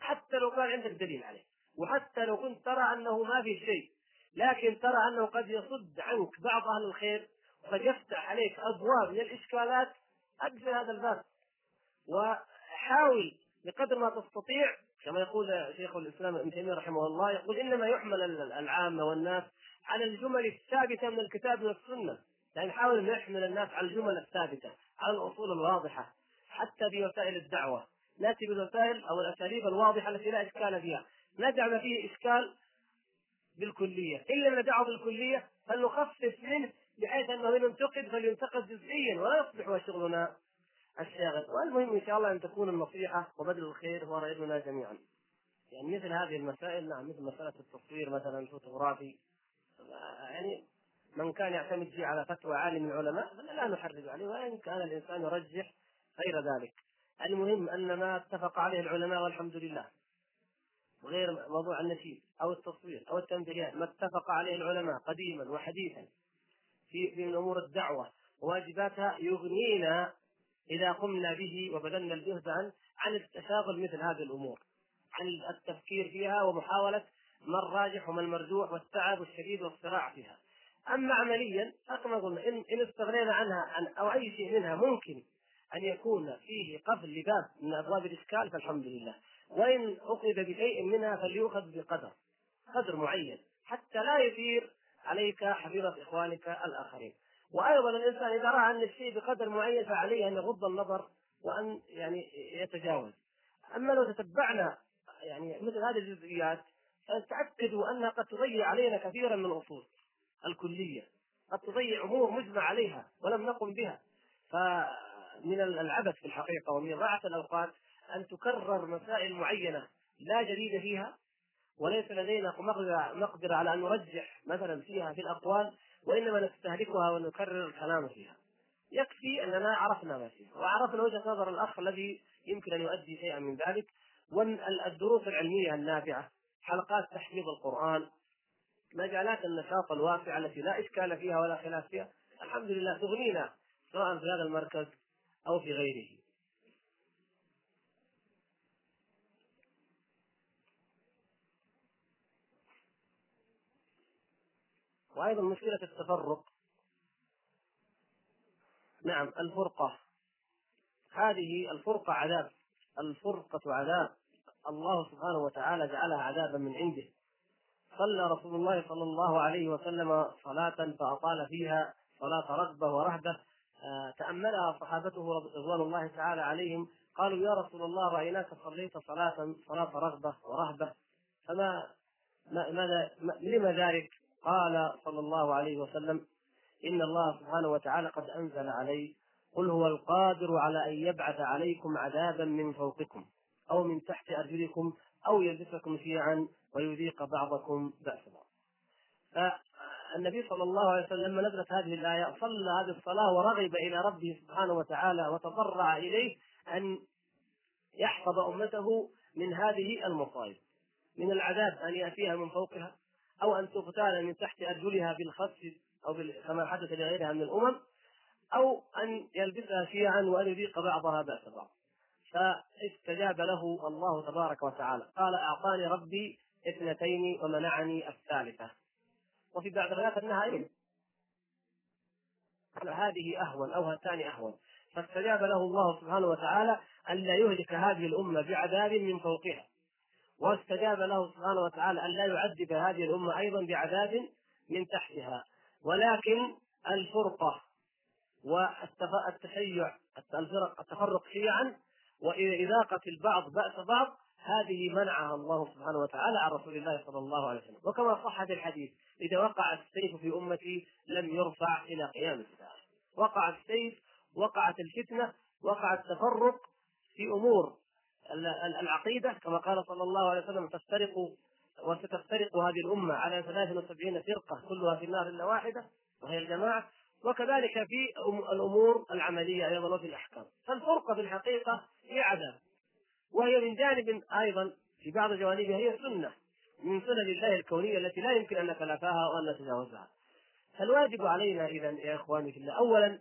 حتى لو كان عندك دليل عليه وحتى لو كنت ترى أنه ما في شيء لكن ترى أنه قد يصد عنك بعض أهل الخير وقد يفتح عليك أبواب من الاشكالات أقفل هذا الباب حاول بقدر ما تستطيع كما يقول شيخ الإسلام ابن تيمية رحمه الله يقول إنما يحمل العامة والناس على الجمل الثابتة من الكتاب والسنة. يعني حاول ان يحمل الناس على الجمل الثابتة على الأصول الواضحة حتى في وسائل الدعوة. نأتي بالوسائل أو الأساليب الواضحة التي لا إشكال فيها. ما فيه إشكال بالكلية. إن لم ندعه بالكلية فلنخفف منه بحيث أنه إن ينتقد فلينتقد جزئيا ولا يصبح هو شغلنا. الشاغل والمهم إن شاء الله أن تكون النصيحة وبذل الخير هو رأينا جميعا. يعني مثل هذه المسائل نعم مثل مسألة التصوير مثلا الفوتوغرافي يعني من كان يعتمد فيه على فتوى عالم من العلماء لا نحرج عليه وإن كان الإنسان يرجح غير ذلك. المهم أن ما اتفق عليه العلماء والحمد لله غير موضوع النشيد أو التصوير أو التمثيليات ما اتفق عليه العلماء قديما وحديثا في من أمور الدعوة وواجباتها يغنينا إذا قمنا به وبذلنا الجهد عن عن التشاغل مثل هذه الأمور عن التفكير فيها ومحاولة ما الراجح وما المرجوح والتعب الشديد والصراع فيها. أما عمليا كما قلنا ان إن استغنينا عنها عن أو أي شيء منها ممكن أن يكون فيه قفل لباب من أبواب الإشكال فالحمد لله. وإن أخذ بشيء منها فليؤخذ بقدر قدر معين حتى لا يثير عليك حفيظة إخوانك الآخرين. وأيضا الإنسان إذا رأى أن الشيء بقدر معين فعليه أن يغض النظر وأن يعني يتجاوز. أما لو تتبعنا يعني مثل هذه الجزئيات فتاكدوا انها قد تضيع علينا كثيرا من الأصول الكلية. قد تضيع أمور مجمع عليها ولم نقم بها. فمن العبث في الحقيقة ومن ضاعه الأوقات أن تكرر مسائل معينة لا جديد فيها وليس لدينا مقدرة على أن نرجح مثلا فيها في الأقوال وإنما نستهلكها ونكرر الكلام فيها. يكفي أننا عرفنا ما فيها وعرفنا وجهة نظر الأخ الذي يمكن أن يؤدي شيئا من ذلك والدروس العلمية النافعة حلقات تحفيظ القرآن مجالات النشاط الواسعة التي لا إشكال فيها ولا خلاف فيها الحمد لله تغنينا سواء في هذا المركز أو في غيره. وأيضا مشكلة التفرق. نعم الفرقة. هذه الفرقة عذاب. الفرقة عذاب. الله سبحانه وتعالى جعلها عذابا من عنده. صلى رسول الله صلى الله عليه وسلم صلاة فأطال فيها صلاة رغبة ورهبة. آه، تأملها صحابته رضوان الله تعالى عليهم. قالوا يا رسول الله رأيناك صليت صلاة صلاة رغبة ورهبة. فما ماذا لما ذلك؟ قال صلى الله عليه وسلم إن الله سبحانه وتعالى قد أنزل علي قل هو القادر على أن يبعث عليكم عذابا من فوقكم أو من تحت أرجلكم أو يلبسكم شيعا ويذيق بعضكم بأس بعض فالنبي صلى الله عليه وسلم لما نزلت هذه الآية صلى هذه الصلاة ورغب إلى ربه سبحانه وتعالى وتضرع إليه أن يحفظ أمته من هذه المصائب من العذاب أن يأتيها من فوقها. أو أن تغتال من تحت أرجلها بالخسف أو كما حدث لغيرها من الأمم أو أن يلبسها شيعا وأن يذيق بعضها بأس بعض. فاستجاب له الله تبارك وتعالى. قال أعطاني ربي اثنتين ومنعني الثالثة. وفي بعض الروايات أنها إيه؟ هذه أهون أو هاتان أهون. فاستجاب له الله سبحانه وتعالى أن لا يهلك هذه الأمة بعذاب من فوقها. واستجاب له سبحانه وتعالى أن لا يعذب هذه الأمة أيضا بعذاب من تحتها. ولكن الفرقة والتشيع الفرق التفرق شيعا وإذاقة البعض بأس بعض هذه منعها الله سبحانه وتعالى عن رسول الله صلى الله عليه وسلم. وكما صح في الحديث إذا وقع السيف في أمتي لم يرفع إلى قيام الساعة. وقع السيف وقعت الفتنة وقع التفرق في أمور العقيدة كما قال صلى الله عليه وسلم تفترق وستفترق هذه الأمة على 73 فرقة كلها في النار إلا واحدة وهي الجماعة. وكذلك في الأمور العملية أيضا وفي الأحكام. فالفرقة في الحقيقة هي عذاب وهي من جانب أيضا في بعض جوانبها هي سنة. من سنن الله الكونية التي لا يمكن أن نتلافاها وأن نتجاوزها. فالواجب علينا إذا يا إخواني في الله. أولا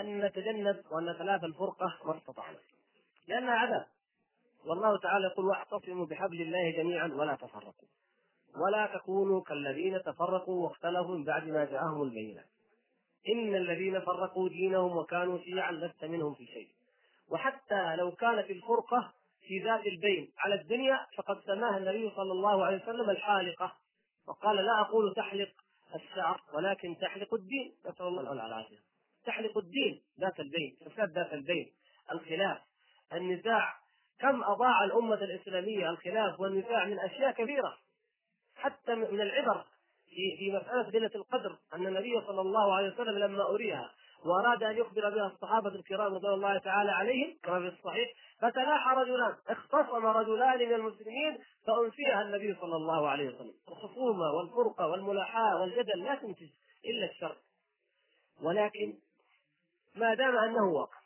أن نتجنب وأن نتلافى الفرقة ما استطعنا. لأنها عذاب والله تعالى يقول واعتصموا بحبل الله جميعا ولا تفرقوا. ولا تكونوا كالذين تفرقوا واختلفوا بعد ما جاءهم البينات إن الذين فرقوا دينهم وكانوا شيعا لست منهم في شيء. وحتى لو كانت الفرقة في ذات البين على الدنيا فقد سماها النبي صلى الله عليه وسلم الحالقة. وقال لا أقول تحلق الشعر ولكن تحلق الدين. نسأل الله العافية. تحلق الدين ذات البين فساد ذات البين. الخلاف النزاع كم أضاع الأمة الإسلامية الخلاف والنزاع من أشياء كثيرة حتى من العبر في في مسألة ليلة القدر أن النبي صلى الله عليه وسلم لما أريها وأراد أن يخبر بها الصحابة الكرام رضوان الله تعالى عليهم كما في الصحيح فتلاحى رجلان اختصم رجلان من المسلمين فأنسيها النبي صلى الله عليه وسلم. الخصومة والفرقة والملاحاة والجدل لا تنتج إلا الشر. ولكن ما دام أنه واقع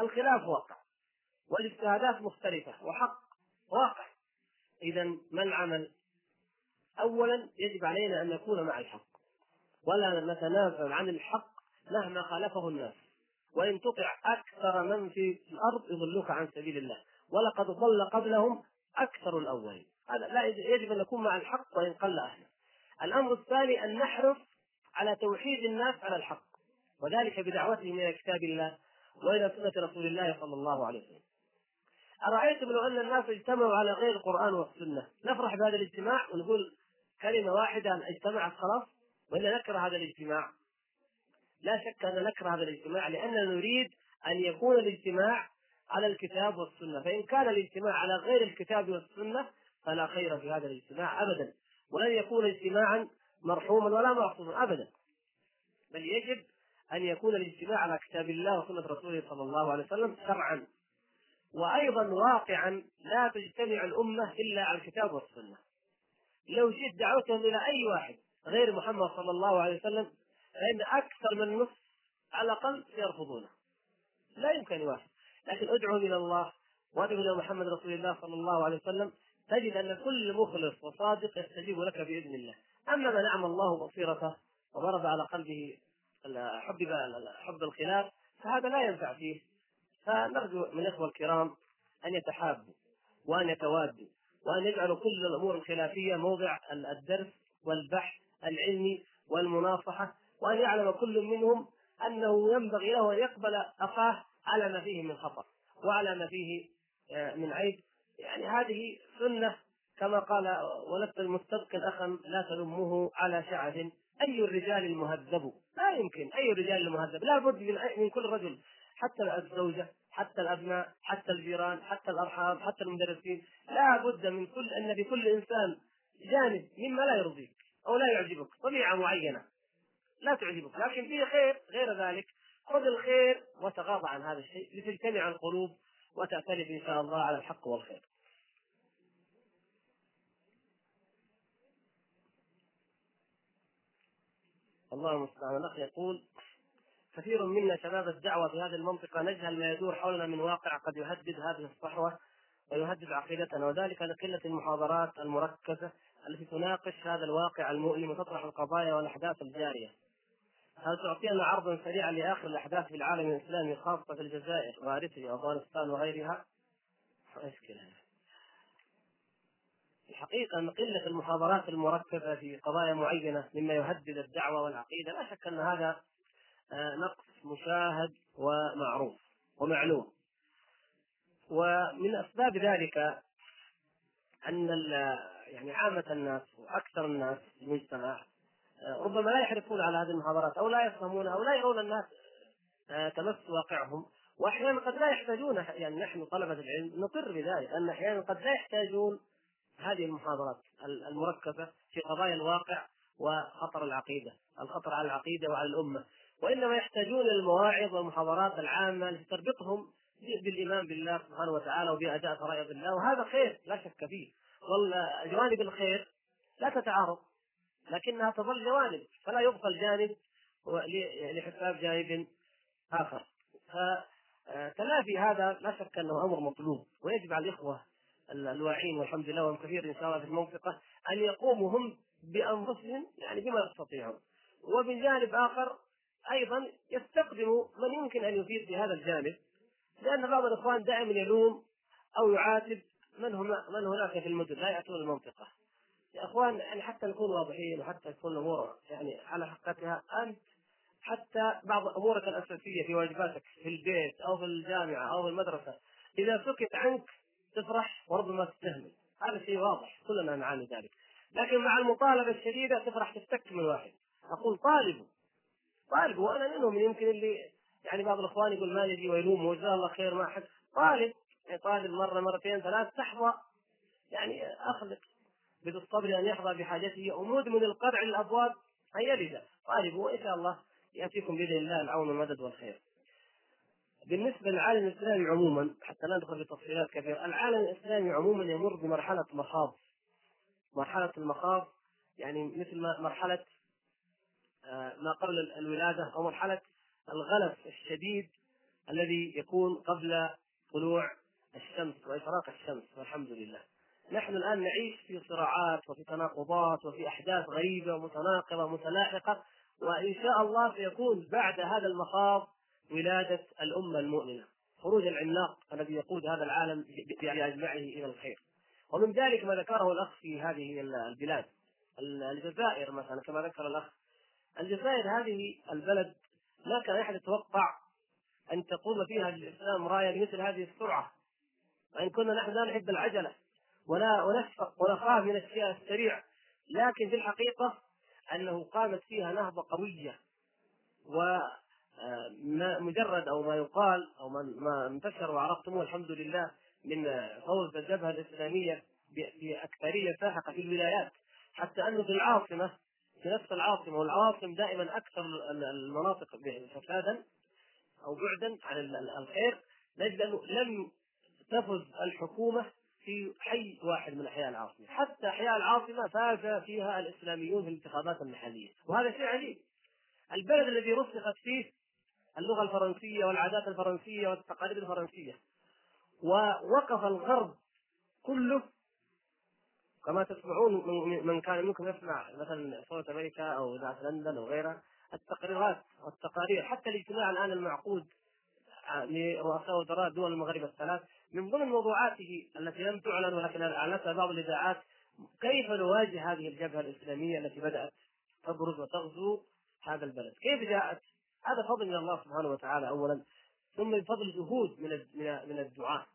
الخلاف واقع. والاجتهادات مختلفة وحق واقع. إذا ما العمل؟ أولا يجب علينا أن نكون مع الحق ولا نتنازل عن الحق مهما خالفه الناس. وإن تطع أكثر من في الأرض يضلوك عن سبيل الله. ولقد ضل قبلهم أكثر الأولين. هذا لا يجب أن نكون مع الحق وإن قل أهله. الأمر الثاني أن نحرص على توحيد الناس على الحق. وذلك بدعوتهم إلى كتاب الله وإلى سنة رسول الله صلى الله عليه وسلم. أرأيتم لو أن الناس اجتمعوا على غير القرآن والسنة؟ نفرح بهذا الاجتماع ونقول كلمة واحدة اجتمعت خلاص ولا نكره هذا الاجتماع. لا شك أن نكره هذا الاجتماع لأننا نريد أن يكون الاجتماع على الكتاب والسنة. فإن كان الاجتماع على غير الكتاب والسنة فلا خير في هذا الاجتماع أبدا. ولن يكون اجتماعا مرحوما ولا معصوما أبدا. بل يجب أن يكون الاجتماع على كتاب الله وسنة رسوله صلى الله عليه وسلم شرعا. وأيضا واقعا لا تجتمع الأمة إلا على الكتاب والسنة. لو جئت دعوتهم إلى أي واحد غير محمد صلى الله عليه وسلم فإن أكثر من نصف على الأقل يرفضونه. لا يمكن يوافق. لكن ادعو إلى الله وادعو إلى محمد رسول الله صلى الله عليه وسلم تجد أن كل مخلص وصادق يستجيب لك بإذن الله. أما من أعمى الله بصيرته وضرب على قلبه حب حب الخلاف فهذا لا ينفع فيه. فنرجو من الإخوة الكرام أن يتحابوا وأن يتوادوا وأن يجعلوا كل الأمور الخلافية موضع الدرس والبحث العلمي والمناصحة وأن يعلم كل منهم أنه ينبغي له أن يقبل أخاه على ما فيه من خطأ وعلى ما فيه آه، من عيب. يعني هذه سنة كما قال ولدت المستبقي أخا لا تلمه على شعث. أي الرجال المهذب؟ لا يمكن. أي الرجال المهذب؟ لا بد من كل رجل. حتى الزوجة حتى الأبناء حتى الجيران حتى الأرحام حتى المدرسين. لا بد من كل أن لكل إنسان جانب مما لا يرضيك أو لا يعجبك طبيعة معينة. لا تعجبك لكن فيه خير غير ذلك. خذ الخير وتغاضى عن هذا الشيء لتجتمع القلوب وتأتلف إن شاء الله على الحق والخير. الله المستعان. الأخ يقول كثير منا شباب الدعوة في هذه المنطقة نجهل ما يدور حولنا من واقع قد يهدد هذه الصحوة ويهدد عقيدتنا وذلك لقلة المحاضرات المركزة التي تناقش هذا الواقع المؤلم وتطرح القضايا والأحداث الجارية. هل تعطينا عرضا سريعا لآخر الأحداث في العالم الإسلامي خاصة في الجزائر واريتريا وافغانستان وغيرها؟ مشكلة. الحقيقة أن قلة المحاضرات المركزة في قضايا معينة مما يهدد الدعوة والعقيدة لا شك أن هذا نقص مشاهد ومعروف ومعلوم. ومن أسباب ذلك أن يعني عامة الناس وأكثر الناس في المجتمع آه، ربما لا يحرصون على هذه المحاضرات أو لا يفهمونها أو لا يرون الناس آه، تمس واقعهم. واحيانا قد لا يحتاجون يعني نحن طلبة العلم نقر بذلك ان أحيانا قد لا يحتاجون هذه المحاضرات المركزة في قضايا الواقع وخطر العقيدة، الخطر على العقيدة وعلى الأمة، وإنما يحتاجون المواعظ والمحاضرات العامة التي تربطهم بالإيمان بالله سبحانه وتعالى وباداء فرائض الله وهذا خير لا شك فيه، والجوانب الخير لا تتعارض لكنها تظل جوانب فلا يبقى الجانب لحساب جانب آخر. فتلافي هذا لا شك أنه أمر مطلوب ويجب على الإخوة الواعين والحمد لله وهم كثير إن شاء الله في المنطقة أن يقوموا هم بأنفسهم يعني بما يستطيعون. ومن جانب آخر أيضا يستخدموا من يمكن أن يفيد في هذا الجانب لأن بعض الإخوان دائما يلوم أو يعاتب من هم من هناك في المدن لا يأتون المنطقة. يا إخوان يعني حتى نكون واضحين وحتى تكون الأمور يعني على حقيقتها أنت حتى بعض أمورك الأساسية في واجباتك في البيت أو في الجامعة أو في المدرسة إذا سكت عنك تفرح وربما تستهمل. هذا شيء واضح كلنا نعاني ذلك. لكن مع المطالبة الشديدة تفرح تفتك من واحد. أقول طالبوا. طالبوا وأنا منهم يمكن اللي يعني بعض الإخوان يقول ما يجي ويلوم وجزاه الله خير ما حد طالب يعني طالب مرة مرتين ثلاث تحظى يعني اخلق بالصبر أن يحظى بحاجته ومدمن القرع للابواب أن يلد طالبوا وان شاء الله يأتيكم بإذن الله العون والمدد والخير. بالنسبة للعالم الإسلامي عموما حتى لا ندخل في تفصيلات كثيرة، العالم الإسلامي عموما يمر بمرحلة مخاض. مرحلة المخاض يعني مثل ما مرحلة ما قبل الولادة أو مرحلة الغلف الشديد الذي يكون قبل طلوع الشمس واشراق الشمس والحمد لله. نحن الآن نعيش في صراعات وفي تناقضات وفي أحداث غريبة ومتناقضة متلاحقه وإن شاء الله سيكون بعد هذا المخاض ولادة الأمة المؤمنة خروج العملاق الذي يقود هذا العالم بأجمعه إلى الخير ومن ذلك ما ذكره الأخ في هذه البلاد الجزائر مثلا كما ذكر الأخ الجزائر هذه البلد ما كان أحد يتوقع أن تقوم فيها الإسلام راية بمثل هذه السرعة. وإن كنا نحن لا نحب العجلة ولا ونشفق ونخاف من الشيء السريع لكن في الحقيقة أنه قامت فيها نهضة قوية. و ما مجرد أو ما يقال أو ما انتشر وعرفتموه الحمد لله من فوز الجبهة الإسلامية بأكثرية ساحقة في الولايات. حتى أنه في العاصمة في نفس العاصمة والعواصم دائما أكثر المناطق فسادا أو بعدا عن الخير نجد انه لم تفز الحكومة في حي واحد من أحياء العاصمة، حتى أحياء العاصمة فاز فيها الإسلاميون في الانتخابات المحلية، وهذا شيء عجيب. البلد الذي رسخت فيه اللغة الفرنسية والعادات الفرنسية والتقاليد الفرنسية. ووقف الغرب كله كما تسمعون من كان منكم يسمع مثلا صوت أمريكا أو اذاعه لندن أو غيرها التقريرات والتقارير حتى الاجتماع الآن المعقود لرؤساء وزراء دول المغرب الثلاث من ضمن موضوعاته التي لم تعلن ولكن اعلنتها بعض الإذاعات كيف نواجه هذه الجبهة الإسلامية التي بدأت تبرز وتغزو هذا البلد، كيف جاءت؟ هذا فضل من الله سبحانه وتعالى اولا ثم بفضل جهود من من الدعاة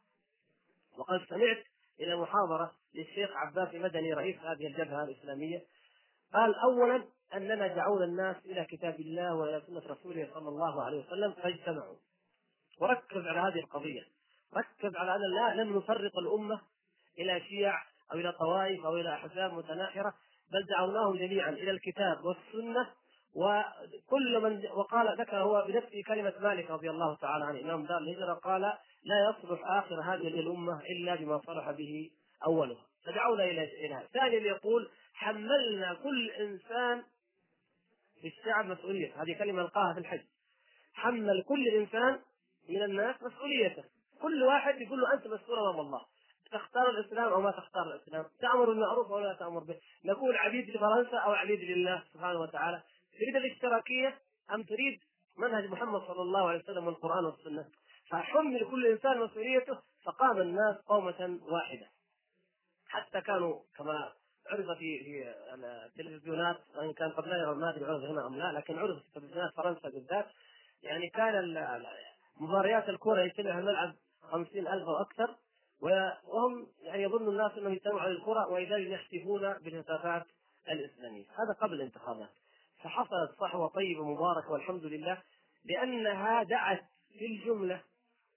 وقد سمعت إلى محاضرة للشيخ عباس مدني رئيس هذه الجبهة الإسلامية. قال اولا أننا دعونا الناس إلى كتاب الله وإلى سنة رسوله صلى الله عليه وسلم فاجتمعوا. وركز على هذه القضية. ركز على أن لا لم نفرق الأمة إلى شيع أو إلى طوائف أو إلى أحزاب متناحرة بل دعوناهم جميعا إلى الكتاب والسنة. وكل من وقال ذكر هو بنفسه كلمة مالك رضي الله تعالى عنه إمام دار الهجرة قال لا يصلح آخر هذه الأمة إلا بما صلح به أولها. فدعونا إلى إلى ثانيا يقول حملنا كل إنسان في الشعب مسؤولية. هذه كلمة ألقاها في الحج. حمل كل إنسان من الناس مسؤوليته. كل واحد يقول له أنت مسؤول امام الله تختار الإسلام أو ما تختار الإسلام. تأمر بالمعروف أو لا تأمر به. نقول عبيد لفرنسا أو عبيد لله سبحانه وتعالى. تريد الاشتراكية أم تريد منهج محمد صلى الله عليه وسلم والقرآن والسنة؟ فحمل كل إنسان مسؤوليته فقام الناس قومة واحدة. حتى كانوا كما عرف في في التلفزيونات وان كان قد لا ما أدري هنا أم لا لكن عرف في تلفزيونات فرنسا بالذات. يعني كان مباريات الكره يجتمع الملعب خمسين ألف أو أكثر وهم يعني يظن الناس أنهم يجتمعوا على الكرة وإذا يحتفون بالهتافات الإسلامية. هذا قبل الانتخابات. فحصلت صحوة طيبة مباركة والحمد لله لأنها دعت في الجملة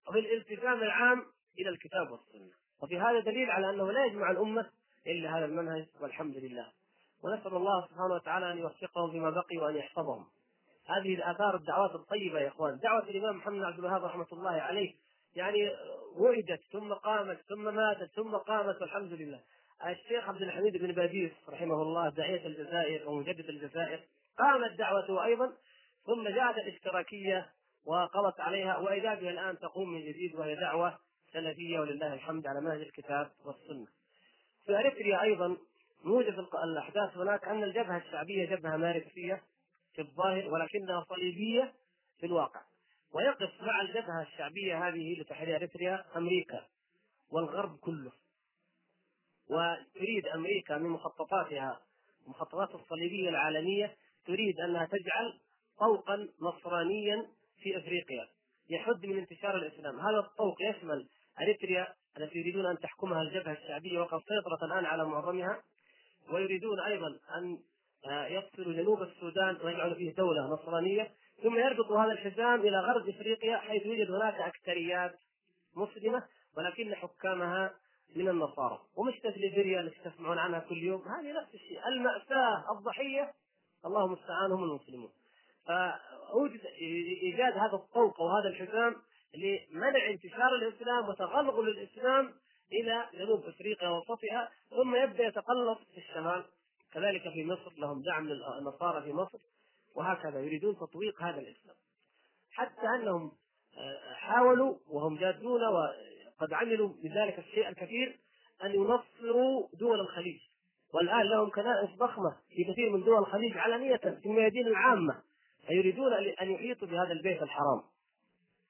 وبالالتزام العام إلى الكتاب والسنة. وفي هذا دليل على أنه لا يجمع الأمة إلا هذا المنهج والحمد لله. ونسأل الله سبحانه وتعالى أن يوفقهم فيما بقي وأن يحفظهم. هذه الآثار الدعوات الطيبة يا إخوان. دعوة الإمام محمد عبد الوهاب رحمة الله عليه. يعني ولدت ثم قامت ثم ماتت ثم قامت والحمد لله. الشيخ عبد الحميد بن باديس رحمه الله داعية الجزائر ومجدد الجزائر قامت دعوته أيضا. ثم جاءت الاشتراكية وقضت عليها وإذا بها الآن تقوم من جديد وهي دعوة سلفية ولله الحمد على منهج الكتاب والسنة. في أريتريا أيضا موجب الأحداث هناك أن الجبهة الشعبية جبهة ماركسية في الظاهر ولكنها صليبية في الواقع. ويقف مع الجبهة الشعبية هذه لتحرير إريتريا أمريكا والغرب كله. وتريد أمريكا من مخططاتها المخططات الصليبية العالمية تريد أنها تجعل طوقا نصرانيا في أفريقيا يحد من انتشار الإسلام، هذا الطوق يشمل أريتريا التي يريدون أن تحكمها الجبهة الشعبية وقد سيطرت الآن على معظمها ويريدون أيضا أن آه، يفصلوا جنوب السودان ويجعلوا فيه دولة نصرانية. ثم يربطوا هذا الحزام إلى غرب إفريقيا حيث يوجد هناك أكثريات مسلمة ولكن حكامها من النصارى. ومش مثل ليبيريا التي تسمعون عنها كل يوم. هذه نفس الشيء. المأساة الضحية الله المستعان هم المسلمون. فأوجد إيجاد هذا الطوق وهذا الحزام لمنع انتشار الإسلام وتغلغل الإسلام إلى جنوب أفريقيا ووسطها ثم يبدأ يتقلص في الشمال. كذلك في مصر لهم دعم النصارى في مصر وهكذا يريدون تطويق هذا الإسلام. حتى أنهم آه، حاولوا وهم جادون وقد عملوا بذلك الشيء الكثير أن ينصروا دول الخليج. والآن لهم كنائس ضخمة في كثير من دول الخليج علانية في الميادين العامة. فيريدون أن يحيطوا بهذا البيت الحرام.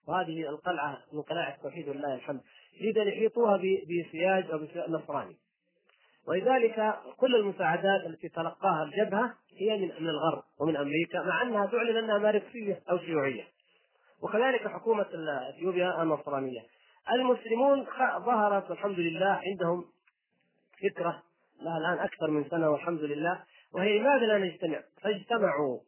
وهذه القلعة من قلاع التوحيد ولله الحمد يريد أن يحيطوها بسياج أو بسياج نصراني. ولذلك كل المساعدات التي تلقاها الجبهة هي من الغرب ومن أمريكا مع أنها تعلن أنها ماركسية أو شيوعية. وكذلك حكومة اثيوبيا النصرانية. المسلمون ظهرت والحمد لله عندهم فكرة لها الآن أكثر من سنة والحمد لله وهي لماذا لا نجتمع؟ فاجتمعوا.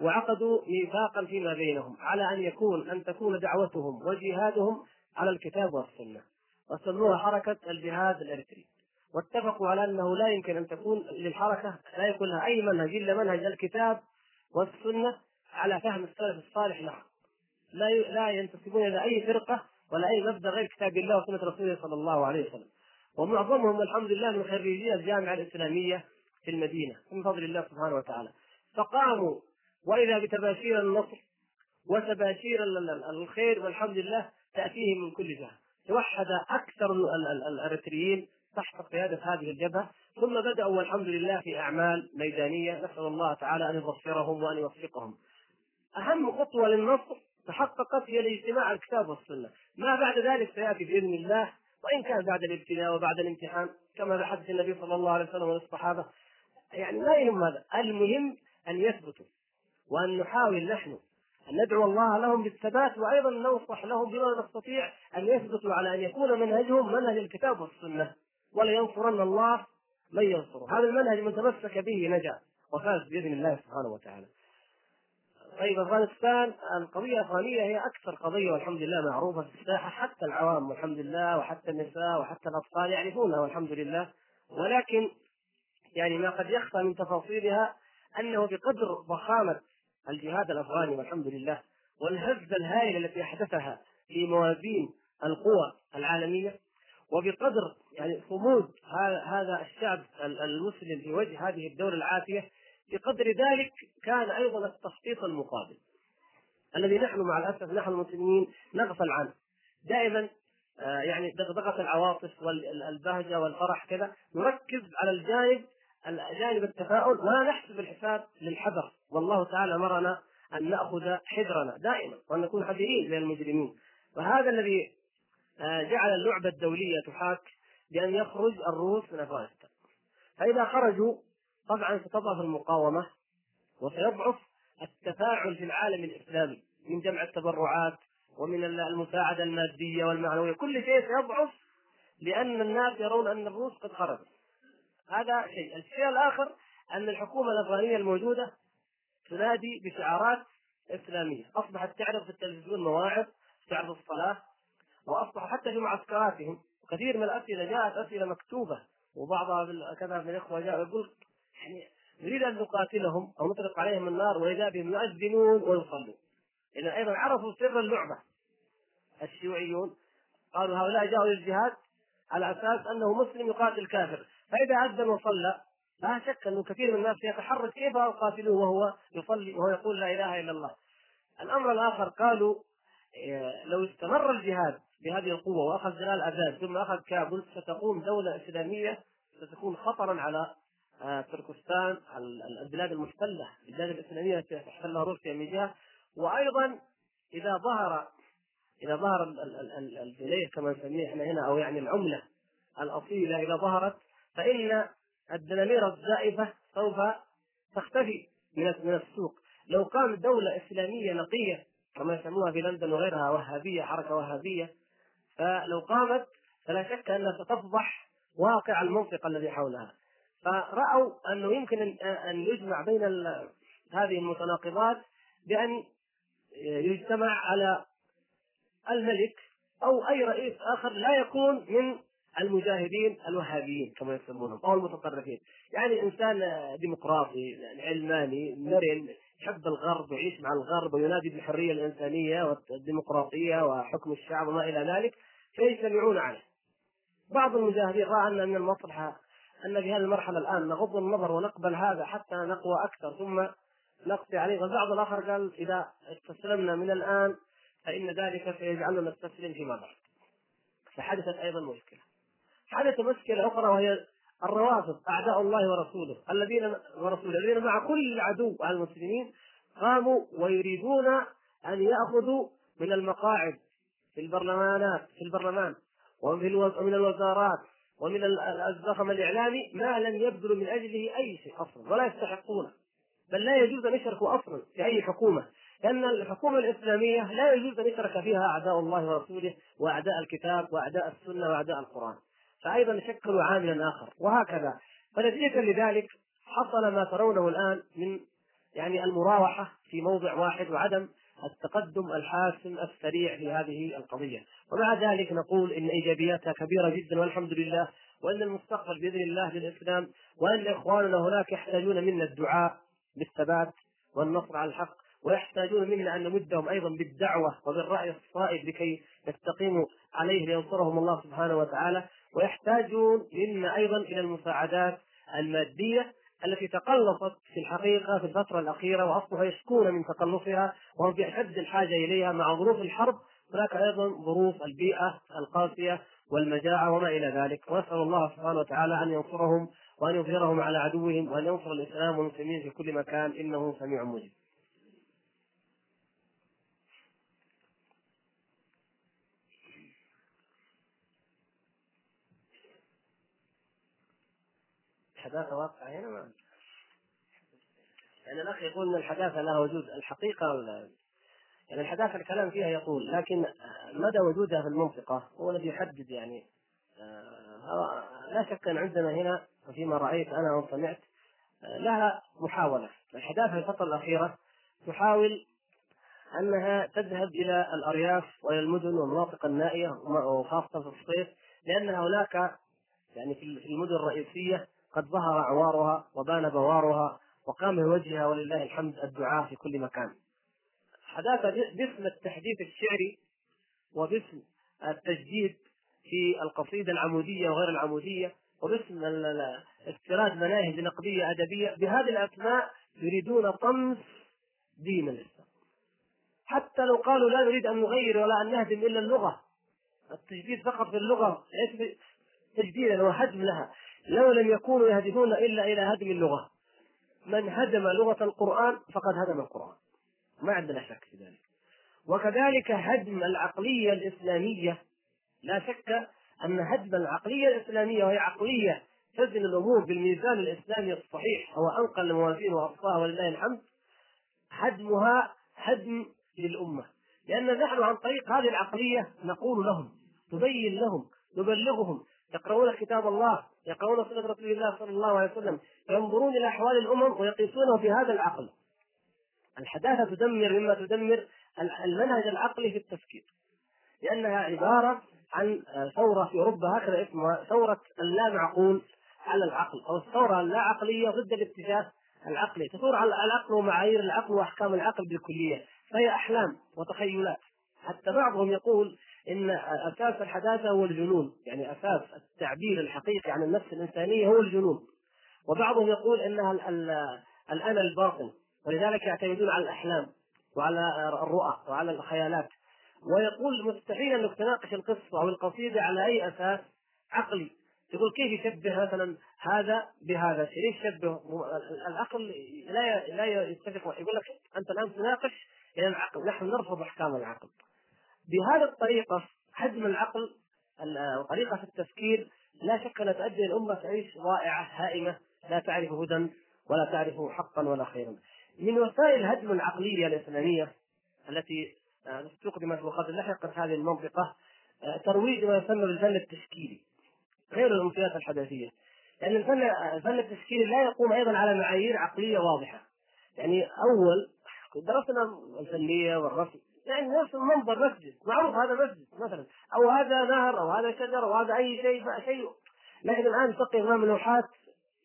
وعقدوا ميثاقا فيما بينهم على أن يكون أن تكون دعوتهم وجهادهم على الكتاب والسنة. وسموها حركة الجهاد الإرثري واتفقوا على أنه لا يمكن أن تكون للحركة لا يكون لها أي منهج إلا منهج الكتاب والسنة على فهم السلف الصالح لها. لا لا ينتسبون إلى أي فرقة ولا أي مبدا غير كتاب الله وسنة رسوله صلى الله عليه وسلم. ومعظمهم الحمد لله من خريجي الجامعة الإسلامية في المدينة من فضل الله سبحانه وتعالى. فقاموا وإذا بتباشير النصر وتباشير الخير والحمد لله تاتيهم من كل جهة. توحد أكثر الأريتريين تحت قيادة هذه الجبهة ثم بدأوا والحمد لله في أعمال ميدانية. نسأل الله تعالى أن يظفرهم وأن يوفقهم. أهم خطوة للنصر تحققت هي الاجتماع الكتاب والسنة. ما بعد ذلك سيأتي بإذن الله وإن كان بعد الابتلاء وبعد الامتحان كما حدث النبي صلى الله عليه وسلم والصحابة. يعني لا يهم هذا. المهم أن يثبتوا. وأن نحاول نحن أن ندعو الله لهم بالثبات وأيضا ننصح لهم بما نستطيع أن يثبتوا على أن يكون منهجهم منهج الكتاب والسنة ولينصرن الله من ينصره. هذا المنهج من تمسك به نجا وفاز بإذن الله سبحانه وتعالى. طيب افغانستان القضية الافغانيه هي أكثر قضية والحمد لله معروفة في الساحة حتى العوام والحمد لله وحتى النساء وحتى الأطفال يعرفونها والحمد لله. ولكن يعني ما قد يخفى من تفاصيلها أنه بقدر ضخامة الجهاد الأفغاني والحمد لله والهزة الهائلة التي أحدثها في موازين القوى العالمية وبقدر يعني صمود هذا الشعب المسلم في وجه هذه الدولة العافية بقدر ذلك كان أيضا التخطيط المقابل. الذي نحن مع الأسف نحن المسلمين نغفل عنه. دائما آه، يعني دغدغة العواطف والبهجه والفرح كذا نركز على الجانب جانب التفاؤل ولا نحسب الحساب للحذر. والله تعالى أمرنا أن نأخذ حذرنا دائما وأن نكون حذرين من المجرمين. وهذا الذي آه، جعل اللعبة الدولية تحاك بأن يخرج الروس من أفغانستان. فإذا خرجوا طبعا ستضعف المقاومة وسيضعف التفاعل في العالم الإسلامي من جمع التبرعات ومن المساعدة المادية والمعنوية. كل شيء سيضعف لأن الناس يرون أن الروس قد خرجت. هذا شيء. الشيء الآخر أن الحكومة الأفغانية الموجودة تنادي بشعارات إسلامية. أصبحت تعرض في التلفزيون مواعظ تعرض الصلاة وأصبح حتى في معسكراتهم كثير من الأسئلة جاءت أسئلة مكتوبة وبعضها كذا من الإخوة جاء يقول يعني نريد أن نقاتلهم أو نطلق عليهم النار وإذا بهم يؤذنون ويصلون. اذا أيضا عرفوا سر اللعبة. الشيوعيون قالوا هؤلاء جاءوا للجهاد على أساس أنه مسلم يقاتل كافر فإذا أذن وصلى لا شك انه كثير من الناس يتحرك كيف اقاتلوه وهو يصلي وهو يقول لا إله إلا الله. الأمر الآخر قالوا إيه، لو استمر الجهاد بهذه القوة وأخذ جلال اباد ثم أخذ كابل ستقوم دولة إسلامية ستكون خطرا على آه، تركستان البلاد المحتله البلاد الإسلامية التي تحتلها روسيا من جهة وأيضا إذا ظهر إذا ظهر الجنيه كما نسميه إحنا هنا أو يعني العملة الأصيلة إذا ظهرت فإن الدنانير الزائفة سوف تختفي من من السوق. لو قامت دولة إسلامية نقية كما يسموها في لندن وغيرها وهابية حركة وهابية فلو قامت فلا شك أنها ستفضح واقع المنطقة الذي حولها. فرأوا أنه يمكن أن يجمع بين هذه المتناقضات بأن يجتمع على الملك أو أي رئيس آخر لا يكون من المجاهدين الوهابيين كما يسمونهم أو المتطرفين، يعني إنسان ديمقراطي علماني مرن يحب الغرب ويعيش مع الغرب وينادي بالحرية الإنسانية والديمقراطية وحكم الشعب وما إلى ذلك فيجتمعون عليه. بعض المجاهدين رأى أن من المصلحة أن في هذه المرحلة الآن نغض النظر ونقبل هذا حتى نقوى أكثر ثم نقضي عليه والبعض الآخر قال إذا استسلمنا من الآن فإن ذلك سيجعلنا نستسلم فيما بعد. فحدثت أيضا مشكلة. حدث مشكله أخرى وهي الروافض أعداء الله ورسوله. الذين ورسوله الذين مع كل عدو على المسلمين قاموا ويريدون أن يأخذوا من المقاعد في البرلمانات في البرلمان ومن الوزارات ومن الزخم الإعلامي ما لم يبذلوا من أجله أي شيء أصلا ولا يستحقونه. بل لا يجوز أن يشركوا أصلا في أي حكومة لأن الحكومة الإسلامية لا يجوز أن يشرك فيها أعداء الله ورسوله وأعداء الكتاب وأعداء السنة وأعداء القرآن. فايضا شكلوا عاملا آخر. وهكذا. فنتيجة لذلك حصل ما ترونه الآن من يعني المراوحة في موضع واحد وعدم التقدم الحاسم السريع في هذه القضية. ومع ذلك نقول إن إيجابياتها كبيرة جدا والحمد لله وإن المستقبل بإذن الله للإسلام وإن إخواننا هناك يحتاجون منا الدعاء بالثبات والنصر على الحق ويحتاجون منا أن نمدهم أيضا بالدعوة وبالرأي الصائب لكي يستقيموا عليه لينصرهم الله سبحانه وتعالى. ويحتاجون منا أيضا إلى المساعدات المادية التي تقلصت في الحقيقة في الفترة الأخيرة وأصبحوا يشكون من تقلصها وهم في أشد الحاجة إليها مع ظروف الحرب. هناك أيضا ظروف البيئة القاسية والمجاعة وما إلى ذلك. ونسال الله سبحانه وتعالى أن ينصرهم وأن يظهرهم على عدوهم وأن ينصر الإسلام والمسلمين في كل مكان. إنه سميع مجيب. الحداثة واقعة هنا ما يعني الأخ يقول أن الحداثة لها وجود. الحقيقة يعني الحداثة الكلام فيها يطول لكن مدى وجودها في المنطقة هو الذي يحدد يعني آه، لا شك أن عندنا هنا وفيما رأيت أنا وسمعت آه، لها محاولة. الحداثة في الفترة الأخيرة تحاول أنها تذهب إلى الأرياف وإلى المدن والمناطق النائية وخاصة في الصيف لأن هناك يعني في المدن الرئيسية قد ظهر عوارها وبان بوارها وقام بوجهها ولله الحمد الدعاء في كل مكان. حداثة باسم التحديث الشعري وباسم التجديد في القصيدة العمودية وغير العمودية وباسم استيراد مناهج نقدية أدبية بهذه الأسماء يريدون طمس دين الإسلام. حتى لو قالوا لا نريد أن نغير ولا أن نهدم إلا اللغة التجديد فقط في اللغة ليس تجديدا وهدم لها. لو لم يكونوا يهدفون إلا إلى هدم اللغة. من هدم لغة القرآن فقد هدم القرآن. ما عندنا شك في ذلك. وكذلك هدم العقلية الإسلامية. لا شك أن هدم العقلية الإسلامية وهي عقلية تزن الأمور بالميزان الإسلامي الصحيح هو انقل الموازين واصفاها ولله الحمد. هدمها هدم للأمة. لأن نحن عن طريق هذه العقلية نقول لهم تبين لهم نبلغهم يقرؤون كتاب الله يقرؤون سنة رسول الله صلى الله عليه وسلم ينظرون إلى أحوال الأمم ويقيسونه في هذا العقل. الحداثة تدمر مما تدمر المنهج العقلي في التفكير. لأنها عبارة عن ثورة في أوروبا هكذا اسمها ثورة اللا معقول على العقل أو الثورة اللا عقلية ضد الاتجاه العقلي. تثور على العقل ومعايير العقل وأحكام العقل بالكلية فهي أحلام وتخيلات. حتى بعضهم يقول إن أساس الحداثة هو الجنون، يعني أساس التعبير الحقيقي عن النفس الإنسانية هو الجنون. وبعضهم يقول إنها الانا الباطن، ولذلك يعتمدون على الأحلام وعلى الرؤى وعلى الخيالات. ويقول مستحيل انك تناقش القصة أو القصيدة على أي أساس عقلي. يقول كيف يشبه مثلا هذا بهذا ليش يشبه؟ العقل لا لا يتفق. يقول لك أنت الآن تناقش إلى العقل. نحن نرفض أحكام العقل. بهذه الطريقة هدم العقل طريقه في التفكير لا شك أنها تؤدي الامه تعيش ضائعه هائمة لا تعرف هدى ولا تعرف حقا ولا خيرا. من وسائل الهدم العقلية الإسلامية التي آه، استخدمت وقد لحقت هذه المنطقة آه، ترويج ما يسمى بالفن التشكيلي غير الامنيات الحداثية. لأن الفن الفن التشكيلي لا يقوم أيضا على معايير عقلية واضحة. يعني أول درسنا الفنية والرسم. يعني نفس المنظر مسجد. معروف هذا مسجد مثلا. أو هذا نهر أو هذا شجر أو هذا أي شيء شيء. لكن الآن تقي امام لوحات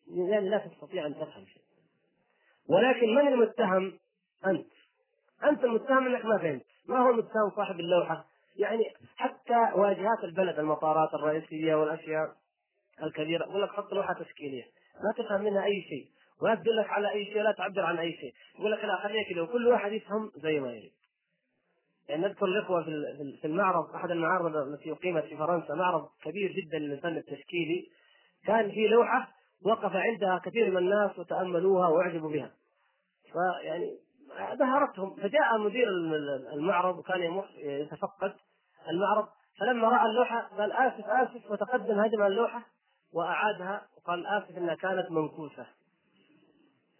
يعني لا تستطيع أن تفهم شيء. ولكن من المتهم؟ أنت. أنت المتهم إنك ما فهمت. ما هو المتهم صاحب اللوحة؟ يعني حتى واجهات البلد المطارات الرئيسية والأشياء الكبيرة يقول لك حط لوحة تشكيلية. ما تفهم منها أي شيء. ولا تدل لك على أي شيء ولا تعبر عن أي شيء. يقول لك لا خليها كذا وكل واحد يفهم زي ما يريد. يعني نذكر الإخوة في المعرض أحد المعارض التي أقيمت في فرنسا معرض كبير جدا للفن التشكيلي. كان في لوحة وقف عندها كثير من الناس وتأملوها وأعجبوا بها. فيعني بهرتهم فجاء مدير المعرض وكان يتفقد المعرض. فلما رأى اللوحة قال آسف آسف وتقدم هدم اللوحة وأعادها وقال آسف إنها كانت منكوسة.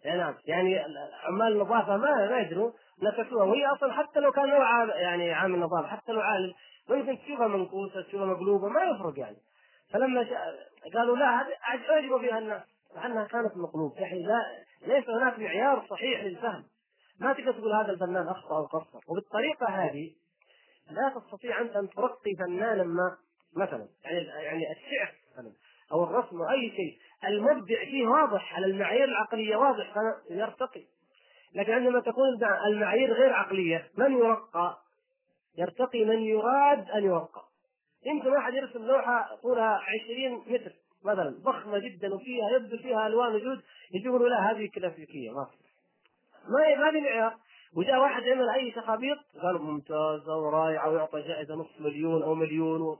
نعم يعني عمال النظافه ما يدروا نكشوها وهي أصلا حتى لو كان نوع يعني عامل نظافه حتى لو عالم ممكن تشوفها منكوسه تشوفها مقلوبة ما يفرق يعني. فلما قالوا لا هذه أعجبوا فيها الناس مع أنها كانت مقلوبة. يعني لا ليس هناك معيار صحيح للفهم. ما تقدر تقول هذا الفنان أخطأ أو قصر. وبالطريقة هذه لا تستطيع أنت أن ترقي فنانا ما مثلا يعني يعني الشعر مثلا أو الرسم أو أي شيء. المبدع فيه واضح على المعايير العقلية واضح يرتقي. لكن عندما تكون المعايير غير عقلية من يرقى؟ يرتقي من يراد أن يرقى. يمكن واحد يرسم لوحة طولها 20 متر مثلا ضخمة جدا وفيها يبدو فيها ألوان وجود يقولوا لا هذه كلاسيكية ما ما ما في معيار. وجاء واحد يعمل أي تخابيط قالوا ممتازه ورائعه ويعطى جائزة نصف مليون أو مليون و...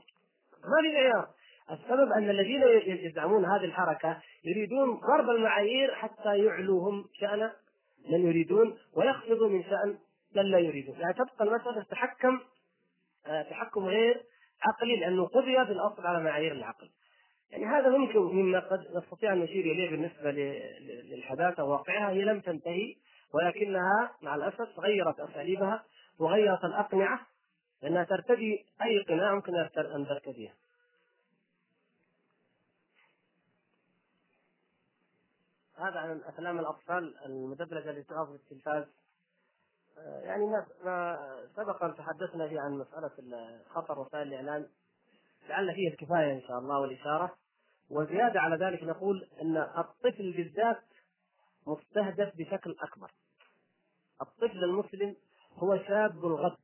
ما في معيار. السبب أن الذين يدعمون هذه الحركة يريدون ضرب المعايير حتى يعلوا هم شأن من يريدون ويخفضوا من شأن من لا يريدون. يعني تبقى المسألة تتحكم آه، تحكم غير عقلي لأنه قضي بالأصل على معايير العقل. يعني هذا ممكن مما قد نستطيع أن نشير إليه بالنسبة للحداثة. واقعها هي لم تنتهي ولكنها مع الأسف غيرت أساليبها وغيرت الأقنعة لأنها ترتدي أي قناع ممكن أن ترتديها. هذا عن افلام الأطفال المدبلجة التي تعرض في التلفاز. آه، يعني ما سبق أن تحدثنا فيه عن مسألة خطر وسائل الإعلام. لعل فيه الكفاية إن شاء الله والإشارة. وزيادة على ذلك نقول إن الطفل بالذات مستهدف بشكل أكبر. الطفل المسلم هو شاب الغد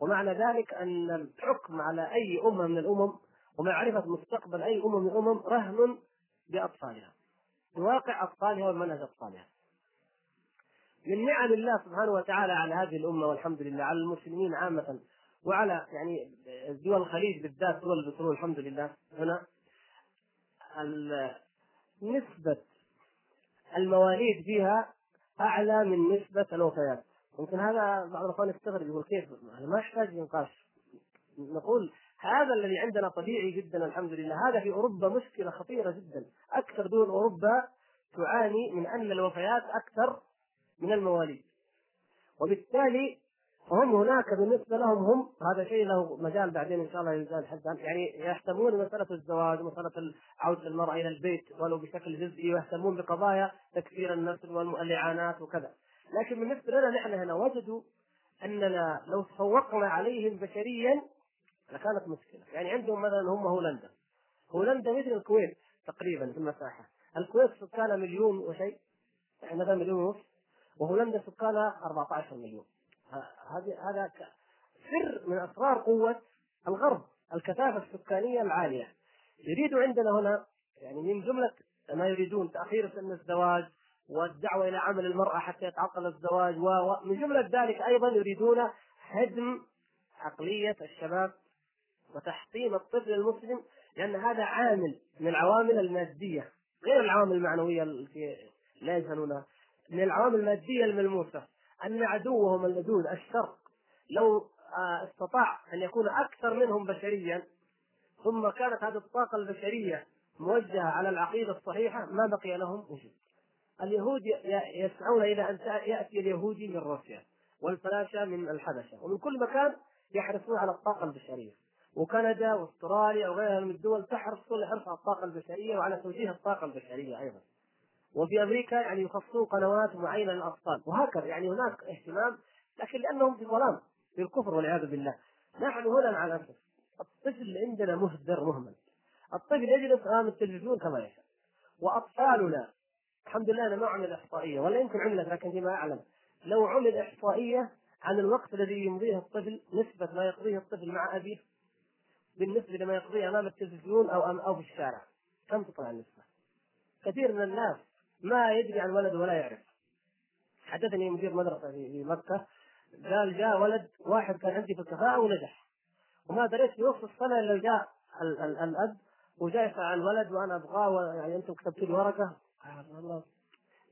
ومعنى ذلك أن الحكم على أي أمة من الأمم ومعرفه مستقبل أي امه من الامم رهن باطفالها بواقع اطفالها ومنهج اطفالها من نعم الله سبحانه وتعالى على هذه الأمة والحمد لله على المسلمين عامة وعلى يعني دول الخليج بالذات دول البترول الحمد لله. هنا نسبة المواليد فيها أعلى من نسبة الوفيات. يمكن هذا بعض الأخوان يستغرب يقول كيف؟ ما يحتاج نقاش نقول هذا الذي عندنا طبيعي جدا الحمد لله. هذا في أوروبا مشكلة خطيرة جدا. أكثر دول أوروبا تعاني من أن الوفيات أكثر من المواليد. وبالتالي فهم هناك بالنسبة لهم هم هذا شيء له مجال بعدين إن شاء الله يزال حتى يعني يهتمون بمسألة الزواج ومسألة عودة المرأة إلى البيت ولو بشكل جزئي ويهتمون بقضايا تكثير النسل والإعانات وكذا. لكن بالنسبة لنا نحن هنا وجدوا أننا لو تفوقنا عليهم بشريا لكانت مشكلة. يعني عندهم مثلا هم هولندا. هولندا مثل الكويت تقريبا في المساحة. الكويت سكانها مليون وشيء. يعني مثلا مليون ونص. وهولندا سكانها 14 مليون. هذه هذا سر من أسرار قوة الغرب الكثافة السكانية العالية. يريدوا عندنا هنا يعني من جملة ما يريدون تأخير سن الزواج والدعوة إلى عمل المرأة حتى يتعطل الزواج ومن جملة ذلك أيضا يريدون هدم عقلية الشباب وتحطيم الطفل المسلم لأن هذا عامل من العوامل المادية غير العوامل المعنوية التي لا يجهلونها من العوامل المادية الملموسة أن عدوهم اللدود الشرق لو آه، استطاع أن يكون أكثر منهم بشريا ثم كانت هذه الطاقة البشرية موجهة على العقيدة الصحيحة ما بقي لهم وجود. اليهود يسعون إلى أن يأتي اليهودي من روسيا والفلاشة من الحبشة ومن كل مكان يحرصون على الطاقة البشرية. وكندا وأستراليا وغيرها من الدول تحرص كل حرص على الطاقة البشرية وعلى توجيه الطاقة البشرية أيضا. وفي أمريكا يعني يخصصون قنوات معينة للأطفال. وهكذا يعني هناك اهتمام لكن لأنهم في ظلام في الكفر والعياذ بالله. نحن هنا مع الاسف الطفل عندنا مهدر مهمل. الطفل يجلس امام التلفزيون كما يشاء. وأطفالنا الحمد لله أنا ما عمل إحصائية ولا يمكن عملت لكن فيما أعلم لو عمل إحصائية عن الوقت الذي يمضيه الطفل نسبة ما يقضيه الطفل مع أبيه بالنسبة لما يقضيه أمام التلفزيون أو أم أو في الشارع. كم تطلع النسبة؟ كثير من الناس ما يدري عن ولده ولا يعرف. حدثني مدير مدرسة في مكة. قال جاء ولد واحد كان عندي في الكفاءة ونجح. وما دريت في نص السنة إلا جاء الأب وجاء يسال عن الولد وأنا أبغاه يعني أنتم كتبتوا لي ورقة.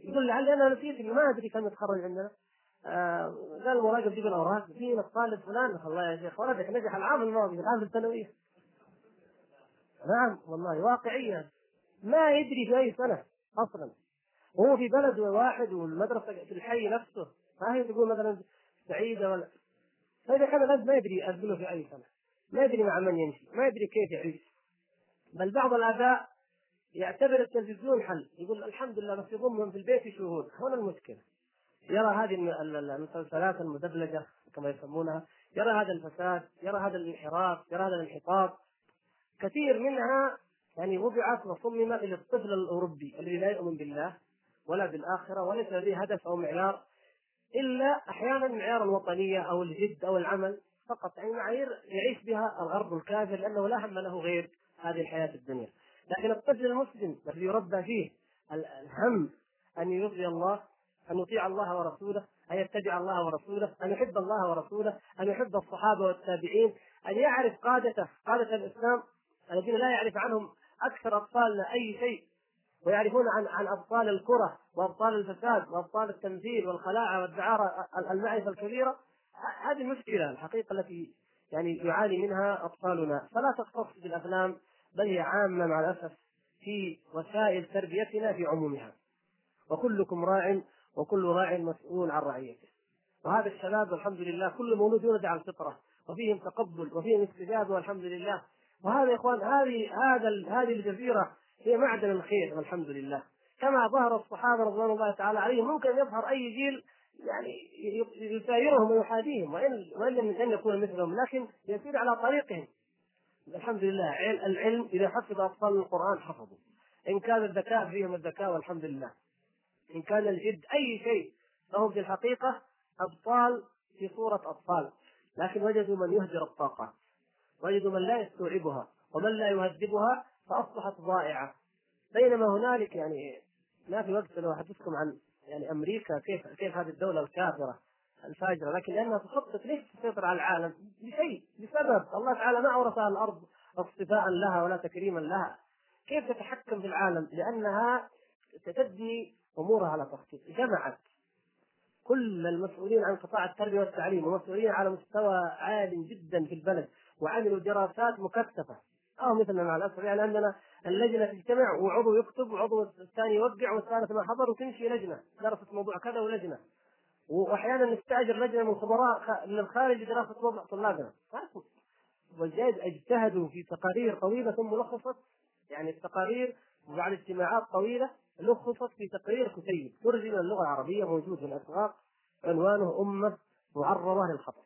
يقول لعلي أنا نسيت ما أدري كم يتخرج عندنا. آه قال المراقب جيب الاوراق فينا الطالب فلان الله يا شيخ ولدك نجح العام الماضي في الثانويه نعم والله واقعيا. ما يدري في أي سنة أصلا. وهو في بلد واحد والمدرسة في الحي نفسه. ما هي تقول مثلا سعيدة ولا؟ فإذا كان الاب ما يدري ابنه في أي سنة. ما يدري مع من يمشي ما يدري كيف يعيش. بل بعض الآباء يعتبر التلفزيون حل. يقول الحمد لله بس يضمهم في البيت يشوفون هنا المشكلة. يرى هذه المسلسلات المدبلجة كما يسمونها يرى هذا الفساد يرى هذا الانحراف يرى هذا الانحطاط. كثير منها يعني وضعت وصممت للطفل الأوروبي الذي لا يؤمن بالله ولا بالآخرة وليس لديه هدف أو معيار إلا أحيانا معيار الوطنية أو الجد أو العمل فقط. يعني معايير يعيش بها الغرب الكافر لأنه لا هم له غير هذه الحياة الدنيا. لكن الطفل المسلم الذي يربى فيه الهم أن يرضي الله أن يطيع الله ورسوله أن يتبع الله ورسوله أن يحب الله ورسوله أن يحب الصحابة والتابعين أن يعرف قادته قادة الإسلام الذين لا يعرف عنهم أكثر اطفالنا أي شيء ويعرفون عن عن أبطال الكرة وأبطال الفساد وأبطال التمثيل والخلاعة والدعارة المعرفة الكبيرة. هذه المشكلة الحقيقة التي يعني يعاني منها اطفالنا فلا تختص بالأفلام بل هي عامة مع الأسف في وسائل تربيتنا في عمومها. وكلكم راع وكل راع مسؤول عن رعيته. وهذا الشباب الحمد لله كل مولود يولد على الفطره وفيهم تقبل وفيهم استجابة والحمد لله. وهذا يا إخوان هذه هذا هذه الجزيرة هي معدن الخير والحمد لله. كما ظهر الصحابة رضوان الله تعالى عليهم ممكن يظهر أي جيل يعني يسايرهم ويحاذيهم وإن وإن لم يكون مثلهم لكن يسير على طريقهم. الحمد لله العلم إذا حفظ أطفال القرآن حفظوا إن كان الذكاء فيهم الذكاء والحمد لله. إن كان الجد أي شيء فهم في الحقيقة أبطال في صورة أطفال. لكن وجدوا من يهدر الطاقات وجدوا من لا يستوعبها. ومن لا يهذبها فأصبحت ضائعة. بينما هنالك يعني ما في وقت لو احدثكم عن يعني أمريكا كيف كيف هذه الدولة الكافرة الفاجرة. لكن لأنها تخطط ليش تسيطر على العالم؟ لشيء لسبب. الله تعالى ما اورثها الأرض اصطفاء لها ولا تكريما لها. كيف تتحكم في العالم؟ لأنها تبني أمورها على تخطيط. جمعت كل المسؤولين عن قطاع التربية والتعليم ومسؤولين على مستوى عال جدا في البلد وعملوا دراسات مكثفة. أو مثلنا مع الأسف يعني عندنا اللجنة تجتمع وعضو يكتب وعضو الثاني يوقع والثالث ما حضر وتمشي لجنة. درست موضوع كذا ولجنة. واحيانا نستأجر لجنة من خبراء من الخارج لدراسة وضع طلابنا. والجايز اجتهدوا في تقارير طويلة ثم لخصت يعني التقارير بعد اجتماعات طويلة لخصت في تقرير كتيب. ترجم اللغة العربية موجود في الأسواق. عنوانه امه معرضة للخطر.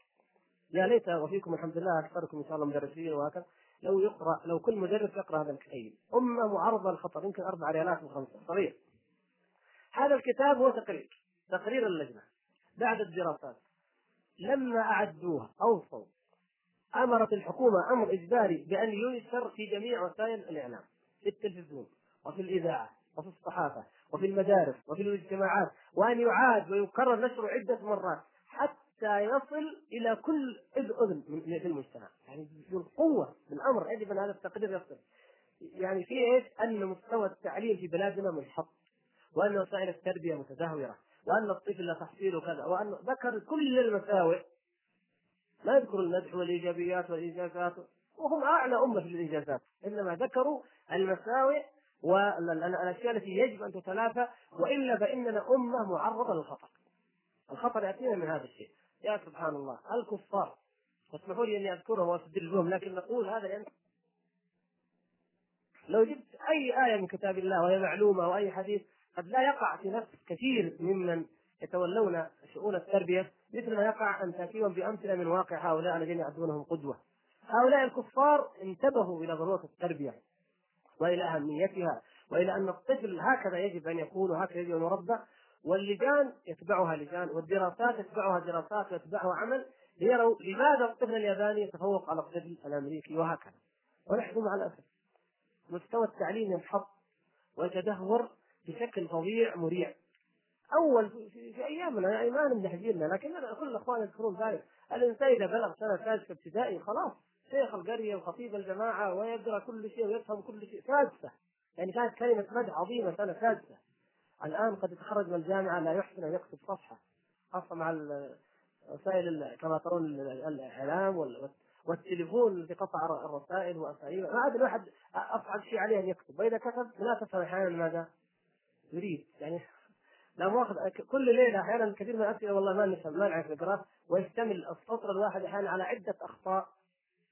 يا ليت وفيكم الحمد لله أكثركم إن شاء الله مدرسين وهكذا. لو يقرأ لو كل مدرس يقرأ هذا الكتاب امه معرضة للخطر يمكن أربع ريالات وخمسة. صغير. هذا الكتاب هو تقرير. تقرير اللجنة. بعد الدراسات. لما اعدوها اوصوا أمرت الحكومة أمر إجباري بأن ينشر في جميع وسائل الإعلام. في التلفزيون. وفي الإذاعة. وفي الصحافة وفي المدارس وفي الاجتماعات وأن يعاد ويكرر نشره عدة مرات حتى يصل إلى كل اذن في المجتمع. يعني بالقوه بالامر يجب ان هذا التقرير يصل. يعني في إيش؟ أن مستوى التعليم في بلادنا منحط وأن وسائل التربية متدهورة وأن الطفل لا تحصيله كذا وأن ذكر كل المساوئ. لا يذكر المدح والإيجابيات والإنجازات وهم أعلى أمة في الإنجازات. إنما ذكروا المساوئ والأشياء التي يجب أن تتلافى وإلا فإننا أمة معرضة للخطر. الخطر يأتينا من هذا الشيء. يا سبحان الله الكفار واسمحوا لي أني أذكرهم واستدلهم لكن نقول هذا لأن لو جبت أي آية من كتاب الله وهي معلومة أو أي حديث قد لا يقع في نفس كثير ممن يتولون شؤون التربية مثل ما يقع أن تأتيهم بأمثلة من واقع هؤلاء الذين يعدونهم قدوة. هؤلاء الكفار انتبهوا إلى ضرورة التربية وإلى أهميتها وإلى أن الطفل هكذا يجب أن يكون وهكذا يجب أن يربى. واللجان يتبعها لجان والدراسات يتبعها دراسات ويتبعها عمل ليروا لماذا الطفل الياباني يتفوق على الطفل الأمريكي وهكذا. ونحن مع الأسف. مستوى التعليم ينحط ويتدهور بشكل فظيع مريع. أول في, في أيامنا يعني ما نمدح جيلنا لكن كل الأخوان يذكرون ذلك. الإنسان إذا بلغ سنة سادسه ابتدائي خلاص. شيخ القرية وخطيب الجماعة ويقرأ كل شيء ويفهم كل شيء. سادسة. يعني كانت كلمة مدح عظيمة سنه سادسة. الآن قد يتخرج من الجامعة لا يحسن أن يكتب صفحة خاصة مع وسائل كما ترون الإعلام والتليفون الذي قطع الرسائل وأساليب. ما عاد الواحد أصعب شيء عليه أن يكتب. وإذا كتب لا تفهم أحيانا ماذا؟ يريد. يعني لا مؤاخذة كل ليلة أحيانا كثير من الأسئلة والله ما نفهم ما نعرف نقرأ. ويشتمل السطر الواحد أحيانا على عدة أخطاء.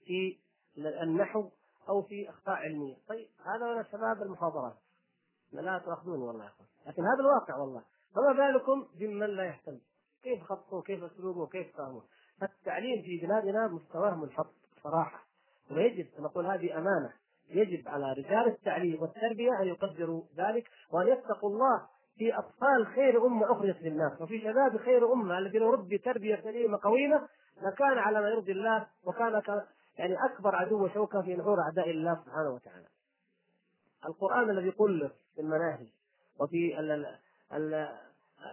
في النحو أو في أخطاء علمية طيب هذا من شباب المحاضرات. لا تأخذوني والله يا أخوان. لكن هذا الواقع والله. فما بالكم بمن لا يهتم؟ كيف خطه وكيف اسلوبه وكيف فهمه فالتعليم في بلادنا مستواه منحط صراحة. ويجب نقول هذه أمانة يجب على رجال التعليم والتربية أن يقدروا ذلك وأن يتقوا الله في أطفال خير أمة أخرجت للناس. وفي شباب خير أمة الذي لو ربي تربية سليمة قويمه لكان على ما يرضي الله وكان يعني أكبر عدو شوكه في نحور أعداء الله سبحانه وتعالى. القرآن الذي قلف في المناهج وفي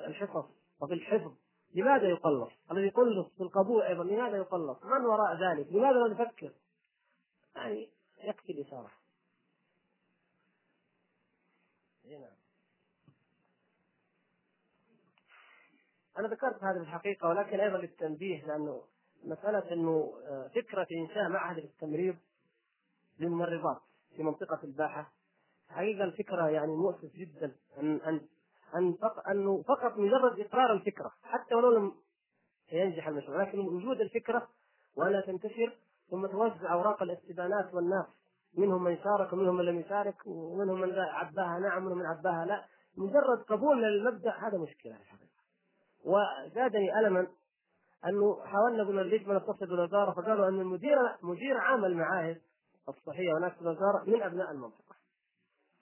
الحصص وفي الحفظ لماذا يقلص؟ الذي يقلص في القبول أيضا لماذا يقلص؟ من وراء ذلك؟ لماذا لا نفكر؟ يعني يكفي الإشارة. نعم. أنا ذكرت هذه الحقيقة ولكن أيضا للتنبيه لأنه مسألة إنه آه، فكرة إنشاء معهد للتمريض للممرضات في منطقة الباحة. حقيقة الفكرة يعني مؤسف جدا. أن أن فق... أنه فقط مجرد إقرار الفكرة حتى ولو لم ينجح المشروع لكن وجود الفكرة وانها تنتشر ثم توزع أوراق الاستبانات والناس منهم من شارك ومنهم من لم يشارك ومنهم من عباها نعم ومنهم من عباها لا. مجرد قبول للمبدأ هذا مشكلة الحقيقة وزادني الما أنه حاولنا قلنا ما نتصل بالوزاره فقالوا أن المدير مدير عام المعاهد الصحيه وناس الوزارة من أبناء المنطقة.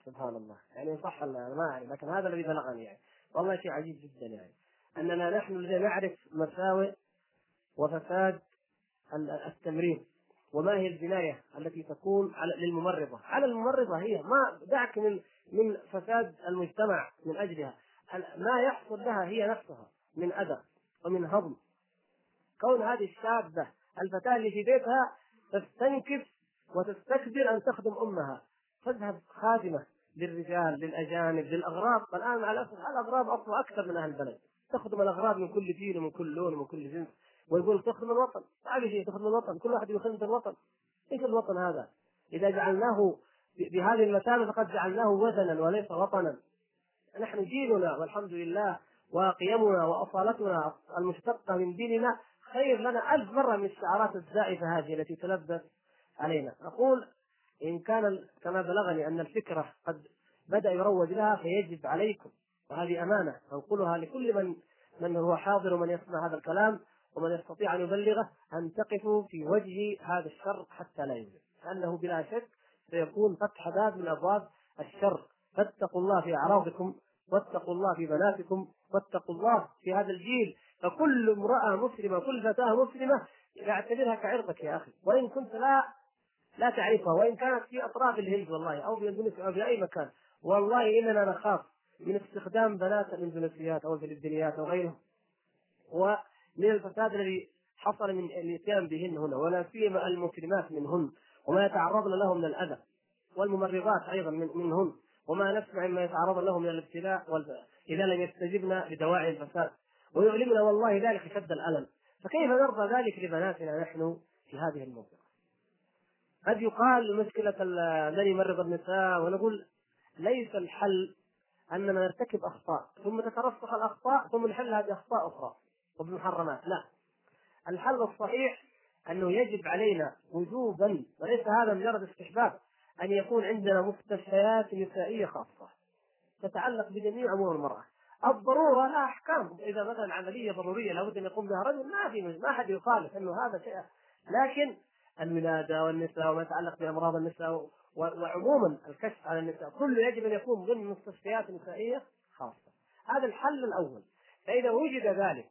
سبحان الله. يعني صح ما أعرف لكن هذا الذي بلغني يعني. والله شيء عجيب جدا يعني. أننا نحن الذين نعرف مساوئ وفساد التمريض وما هي البناية التي تكون على للممرضة؟ على الممرضة هي. ما دعك من من فساد المجتمع من أجلها. ما يحصل لها هي نفسها من أذى ومن هضم. كون هذه الشابة الفتاة اللي في بيتها تستنكف وتستكبر أن تخدم أمها. تذهب خادمة للرجال للأجانب للأغراب. الآن مع الأسف الأغراب أصلا أكثر من أهل البلد. تخدم الأغراب من كل دين ومن كل لون ومن كل جنس. ويقول تخدم الوطن. ما في شيء تخدم الوطن. كل واحد يخدم الوطن. إيش الوطن هذا؟ إذا جعلناه بهذه المثابة فقد جعلناه وثنا وليس وطنا. نحن ديننا والحمد لله وقيمنا وأصالتنا المشتقة من ديننا خير لنا ألف مرة من الشعارات الزائفة هذه التي تلبس علينا. أقول إن كان كما بلغني أن الفكرة قد بدأ يروج لها فيجب عليكم وهذه أمانة. أنقلها لكل من من هو حاضر ومن يسمع هذا الكلام ومن يستطيع أن يبلغه أن تقفوا في وجه هذا الشر حتى لا يوجد. لأنه بلا شك سيكون فتح باب من أبواب الشر. فاتقوا الله في أعراضكم واتقوا الله في بناتكم واتقوا الله في هذا الجيل فكل امرأة مسلمة كل فتاة مسلمة اعتبرها كعرضك يا أخي. وإن كنت لا لا تعرفها وإن كانت في أطراف الهند والله أو في إندونيسيا أو في أي مكان والله إننا نخاف من استخدام بنات الإندونيسيات أو الفلبينيات أو غيرهم. ومن الفساد الذي حصل من الإتيان بهن هنا ولا سيما المسلمات منهن وما يتعرضن له من الأذى والممرضات أيضا من منهن وما نسمع مما يتعرض له من الابتلاء إذا لم يستجبن لدواعي الفساد. ويؤلمنا والله ذلك شد الألم. فكيف نرضى ذلك لبناتنا نحن في هذه المنطقة قد يقال مشكلة من يمرض النساء ونقول ليس الحل أننا نرتكب أخطاء ثم تترسخ الأخطاء ثم نحلها باخطاء أخرى وبمحرمات لا. الحل الصحيح أنه يجب علينا وجوبا وليس هذا مجرد استحباب أن يكون عندنا مستشفيات نسائية خاصة تتعلق بجميع أمور المرأة. الضرورة لها احكام إذا مثلا عملية ضرورية لابد أن يقوم بها رجل ما في ما حد يخالف إنه هذا شيء. لكن الولادة والنساء وما يتعلق بأمراض النساء وعموما الكشف على النساء كله يجب أن يكون ضمن مستشفيات نسائية خاصة. هذا الحل الأول. فإذا وجد ذلك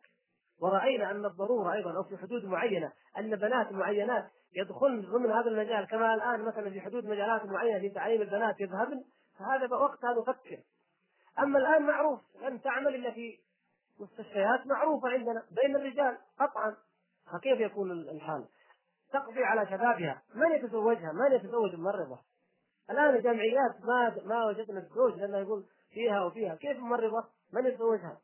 ورأينا أن الضرورة أيضا أو في حدود معينة أن بنات معينات يدخلن ضمن هذا المجال كما الآن مثلا في حدود مجالات معينة في تعليم البنات يذهبن فهذا وقتها نفكر. أما الآن معروف لن تعمل إلا في مستشفيات معروفة عندنا بين الرجال قطعا فكيف يكون الحال؟ تقضي على شبابها من يتزوجها؟ من يتزوج الممرضة؟ الآن الجمعيات ما ما وجدنا الزوج لأنه يقول فيها وفيها كيف ممرضة؟ من يتزوجها؟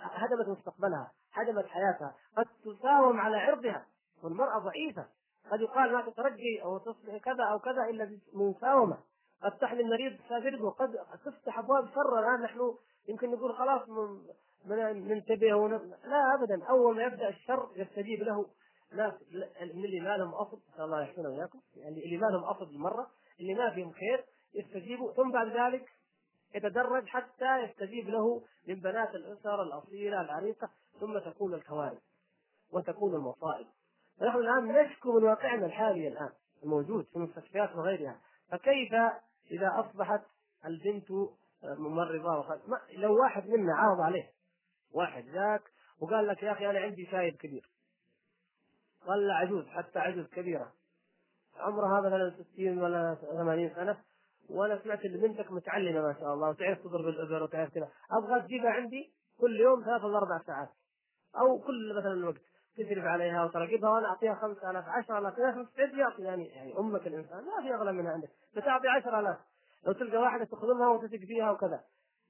هدمت مستقبلها هدمت حياتها قد تساوم على عرضها والمرأة ضعيفة قد يقال ما تترجي أو تصبح كذا أو كذا إلا بمساومة قد تحمل مريض سافرد وقد تفتح أبواب شر الآن نحن. يمكن نقول خلاص ننتبه. لا أبدا. أول ما يبدأ الشر يستجيب له. ناس من اللي ما لهم أصل نسأل الله يحسن وإياكم. يعني اللي ما لهم أصل بالمرة اللي ما فيهم خير يستجيبوا. ثم بعد ذلك يتدرج حتى يستجيب له من بنات الأسر الأصيلة العريقة. ثم تكون الكوارث وتكون المصائب. فنحن الآن نشكو من واقعنا الحالي الآن الموجود في المستشفيات وغيرها. فكيف إذا أصبحت البنت ممرضة وخد... لو واحد منا عرض عليه واحد ذاك وقال لك يا أخي أنا عندي شايب كبير. ولا عجوز حتى عجوز كبيرة. عمرها مثلا 60 ولا 80 سنة وأنا سمعت إن بنتك متعلمة ما شاء الله وتعرف تضرب الإبر وتعرف كذا. أبغى تجيبها عندي كل يوم ثلاث ولا أربع ساعات أو كل مثلا الوقت تصرف عليها وتراقبها وأنا أعطيها 5000 10000 ناس مستعد يعطي يعني يعني أمك الإنسان ما في أغلى منها عندك. بتعطي 10000 لو تلقى واحدة تخدمها وتثق فيها وكذا.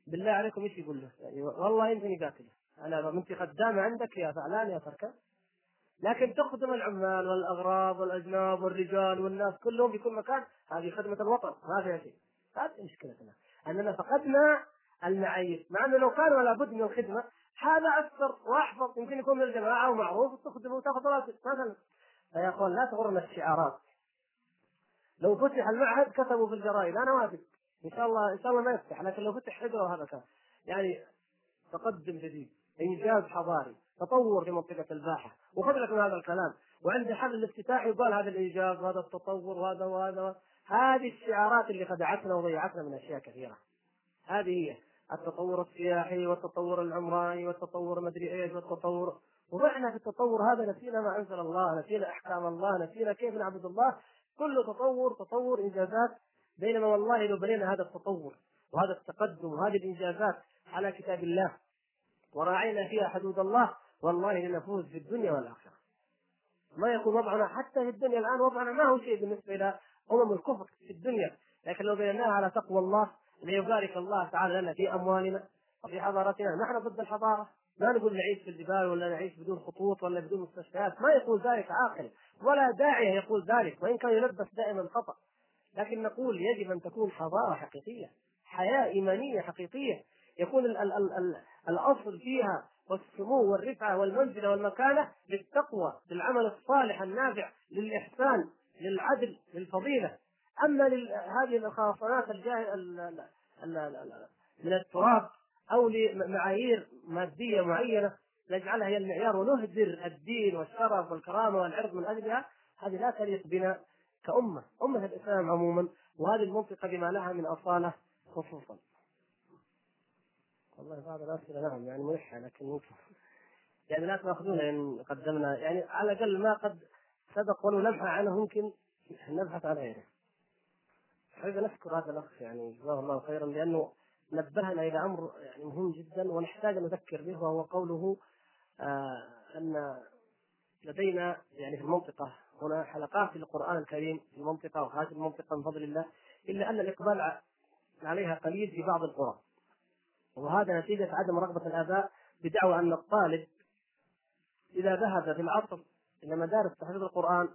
بالله عليكم إيش يقول له؟ يعني والله يمكن يقاتل. أنا بنتي خدامة عندك يا فعلان يا فركان لكن تخدم العمال والأغراض والأجناب والرجال والناس كلهم في كل مكان هذه خدمة الوطن ما فيها شيء. هذه مشكلتنا. أننا فقدنا المعايير. مع أنه لو كان ولا بد من الخدمة هذا أكثر واحفظ يمكن يكون من الجماعة ومعروف تخدمه وتاخذ راتب مثلا. فيا أخوان لا تغرنا الشعارات. لو فتح المعهد كتبوا في الجرائد أنا وافق إن شاء الله إن شاء الله ما يفتح لكن لو فتح حجره هذا كان. يعني تقدم جديد إنجاز حضاري تطور في منطقة الباحة. وخذ لك من هذا الكلام. وعند حفل الافتتاح يقال هذا الإنجاز وهذا التطور وهذا وهذا. هذه الشعارات اللي خدعتنا وضيعتنا من أشياء كثيرة. هذه هي. التطور السياحي والتطور العمراني والتطور مدري إيش والتطور. وضعنا في التطور هذا نسينا ما أنزل الله نسينا أحكام الله نسينا كيف نعبد الله. كل تطور تطور إنجازات. بينما والله لو بنينا هذا التطور وهذا التقدم وهذه الإنجازات على كتاب الله وراعينا فيها حدود الله والله لنفوز في الدنيا والآخرة. ما يكون وضعنا حتى في الدنيا الآن وضعنا ما هو شيء بالنسبة إلى أمم الكفر في الدنيا، لكن لو بنيناها على تقوى الله ليبارك الله تعالى لنا في أموالنا وفي حضارتنا، نحن ضد الحضارة، ما نقول نعيش في الجبال ولا نعيش بدون خطوط ولا بدون مستشفيات، ما يقول ذلك عاقل ولا داعية يقول ذلك وإن كان يلبس دائما خطأ. لكن نقول يجب أن تكون حضارة حقيقية، حياة إيمانية حقيقية، يكون ال ال ال الأصل فيها والسمو والرفعة والمنزلة والمكانة للتقوى للعمل الصالح النافع للإحسان للعدل للفضيلة. أما هذه الخاصنات من التراب أو لمعايير مادية معينة نجعلها هي المعيار ونهدر الدين والشرف والكرامة والعرض من أجلها هذه لا تليق بنا كأمة. أمة الإسلام عموما وهذه المنطقة بما لها من أصالة خصوصا. والله بعض الاسئله نعم يعني ملحة لكن ممكن. يعني لا تاخذونها إن قدمنا يعني على الأقل ما قد سبق ولو لمحه عنه ممكن نبحث عن غيره. حقيقة نشكر هذا الأخ يعني جزاه الله خيرا لأنه نبهنا إلى أمر يعني مهم جدا ونحتاج أن نذكر به وهو قوله آه أن لدينا يعني في المنطقة هنا حلقات للقران الكريم في المنطقة وهذه المنطقة من فضل الله إلا أن الإقبال عليها قليل في بعض القرى. وهذا نتيجة عدم رغبة الآباء بدعوى أن الطالب إذا ذهب في العصر إلى مدارس تحفيظ القرآن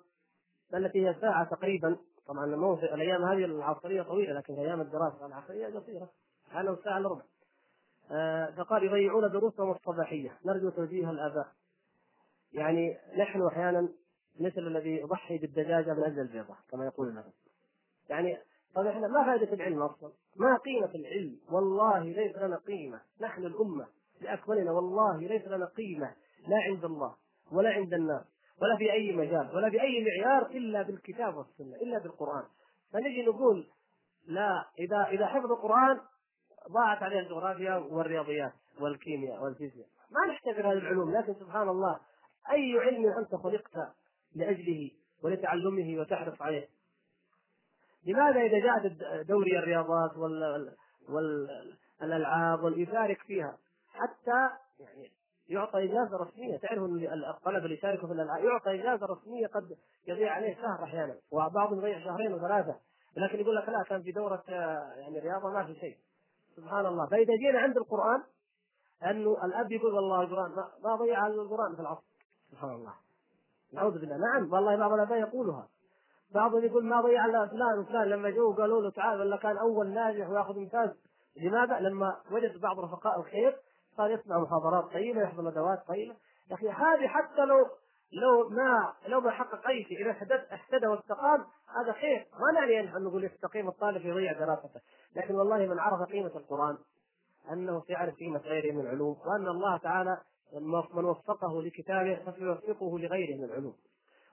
التي هي ساعة تقريبا طبعا مو في الأيام هذه العصرية طويلة لكن أيام الدراسة العصرية قصيرة حاله ساعه إلا ربع. آه فقال يضيعون دروسهم الصباحية. نرجو توجيه الآباء. يعني نحن أحيانا مثل الذي يضحي بالدجاجة من أجل البيضه كما يقول الناس يعني طيب إحنا ما فائدة العلم أصلا؟ ما قيمة العلم؟ والله ليس لنا قيمة، نحن الأمة لأكملنا. والله ليس لنا قيمة. لا عند الله ولا عند الناس. ولا في أي مجال ولا في أي معيار إلا بالكتاب والسنة إلا بالقرآن. فنجي نقول لا إذا إذا حفظ القرآن ضاعت عليه الجغرافيا والرياضيات والكيمياء والفيزياء. ما نحتقر هذه العلوم لكن سبحان الله أي علم أنت خلقت لأجله ولتعلمه وتحرص عليه. لماذا إذا جاءت دوري الرياضات وال والألعاب واليشارك فيها حتى يعني يعطى إجازة رسمية. تعرف إن الطلبه اللي يشاركوا في الألعاب يعطى إجازة رسمية قد يضيع عليه شهر أحيانا وبعضهم يضيع شهرين وثلاثة. لكن يقول لك لا كان في دورة يعني رياضة ما في شيء. سبحان الله. فإذا جينا عند القرآن أنه الأب يقول والله القرآن ما ضيع القرآن في العصر. سبحان الله. نعوذ بالله. نعم والله بعض الأباء يقولها. بعضهم يقول ما ضيع الا فلان وفلان. لما جو قالوا له تعال ولا كان أول ناجح ويأخذ امتاز لماذا؟ لما وجد بعض رفقاء الخير صار يسمع محاضرات طيبه يحضر ندوات طيبه يا أخي هذه حتى لو لو ما لو ما حقق أي شيء إذا اهتدى واستقام هذا خير. ما نعني ان نقول يستقيم الطالب يضيع دراسته. لكن والله من عرف قيمة القرآن أنه سيعرف قيمة غيره من العلوم وأن الله تعالى من وفقه لكتابه فسيوفقه لغيره من العلوم.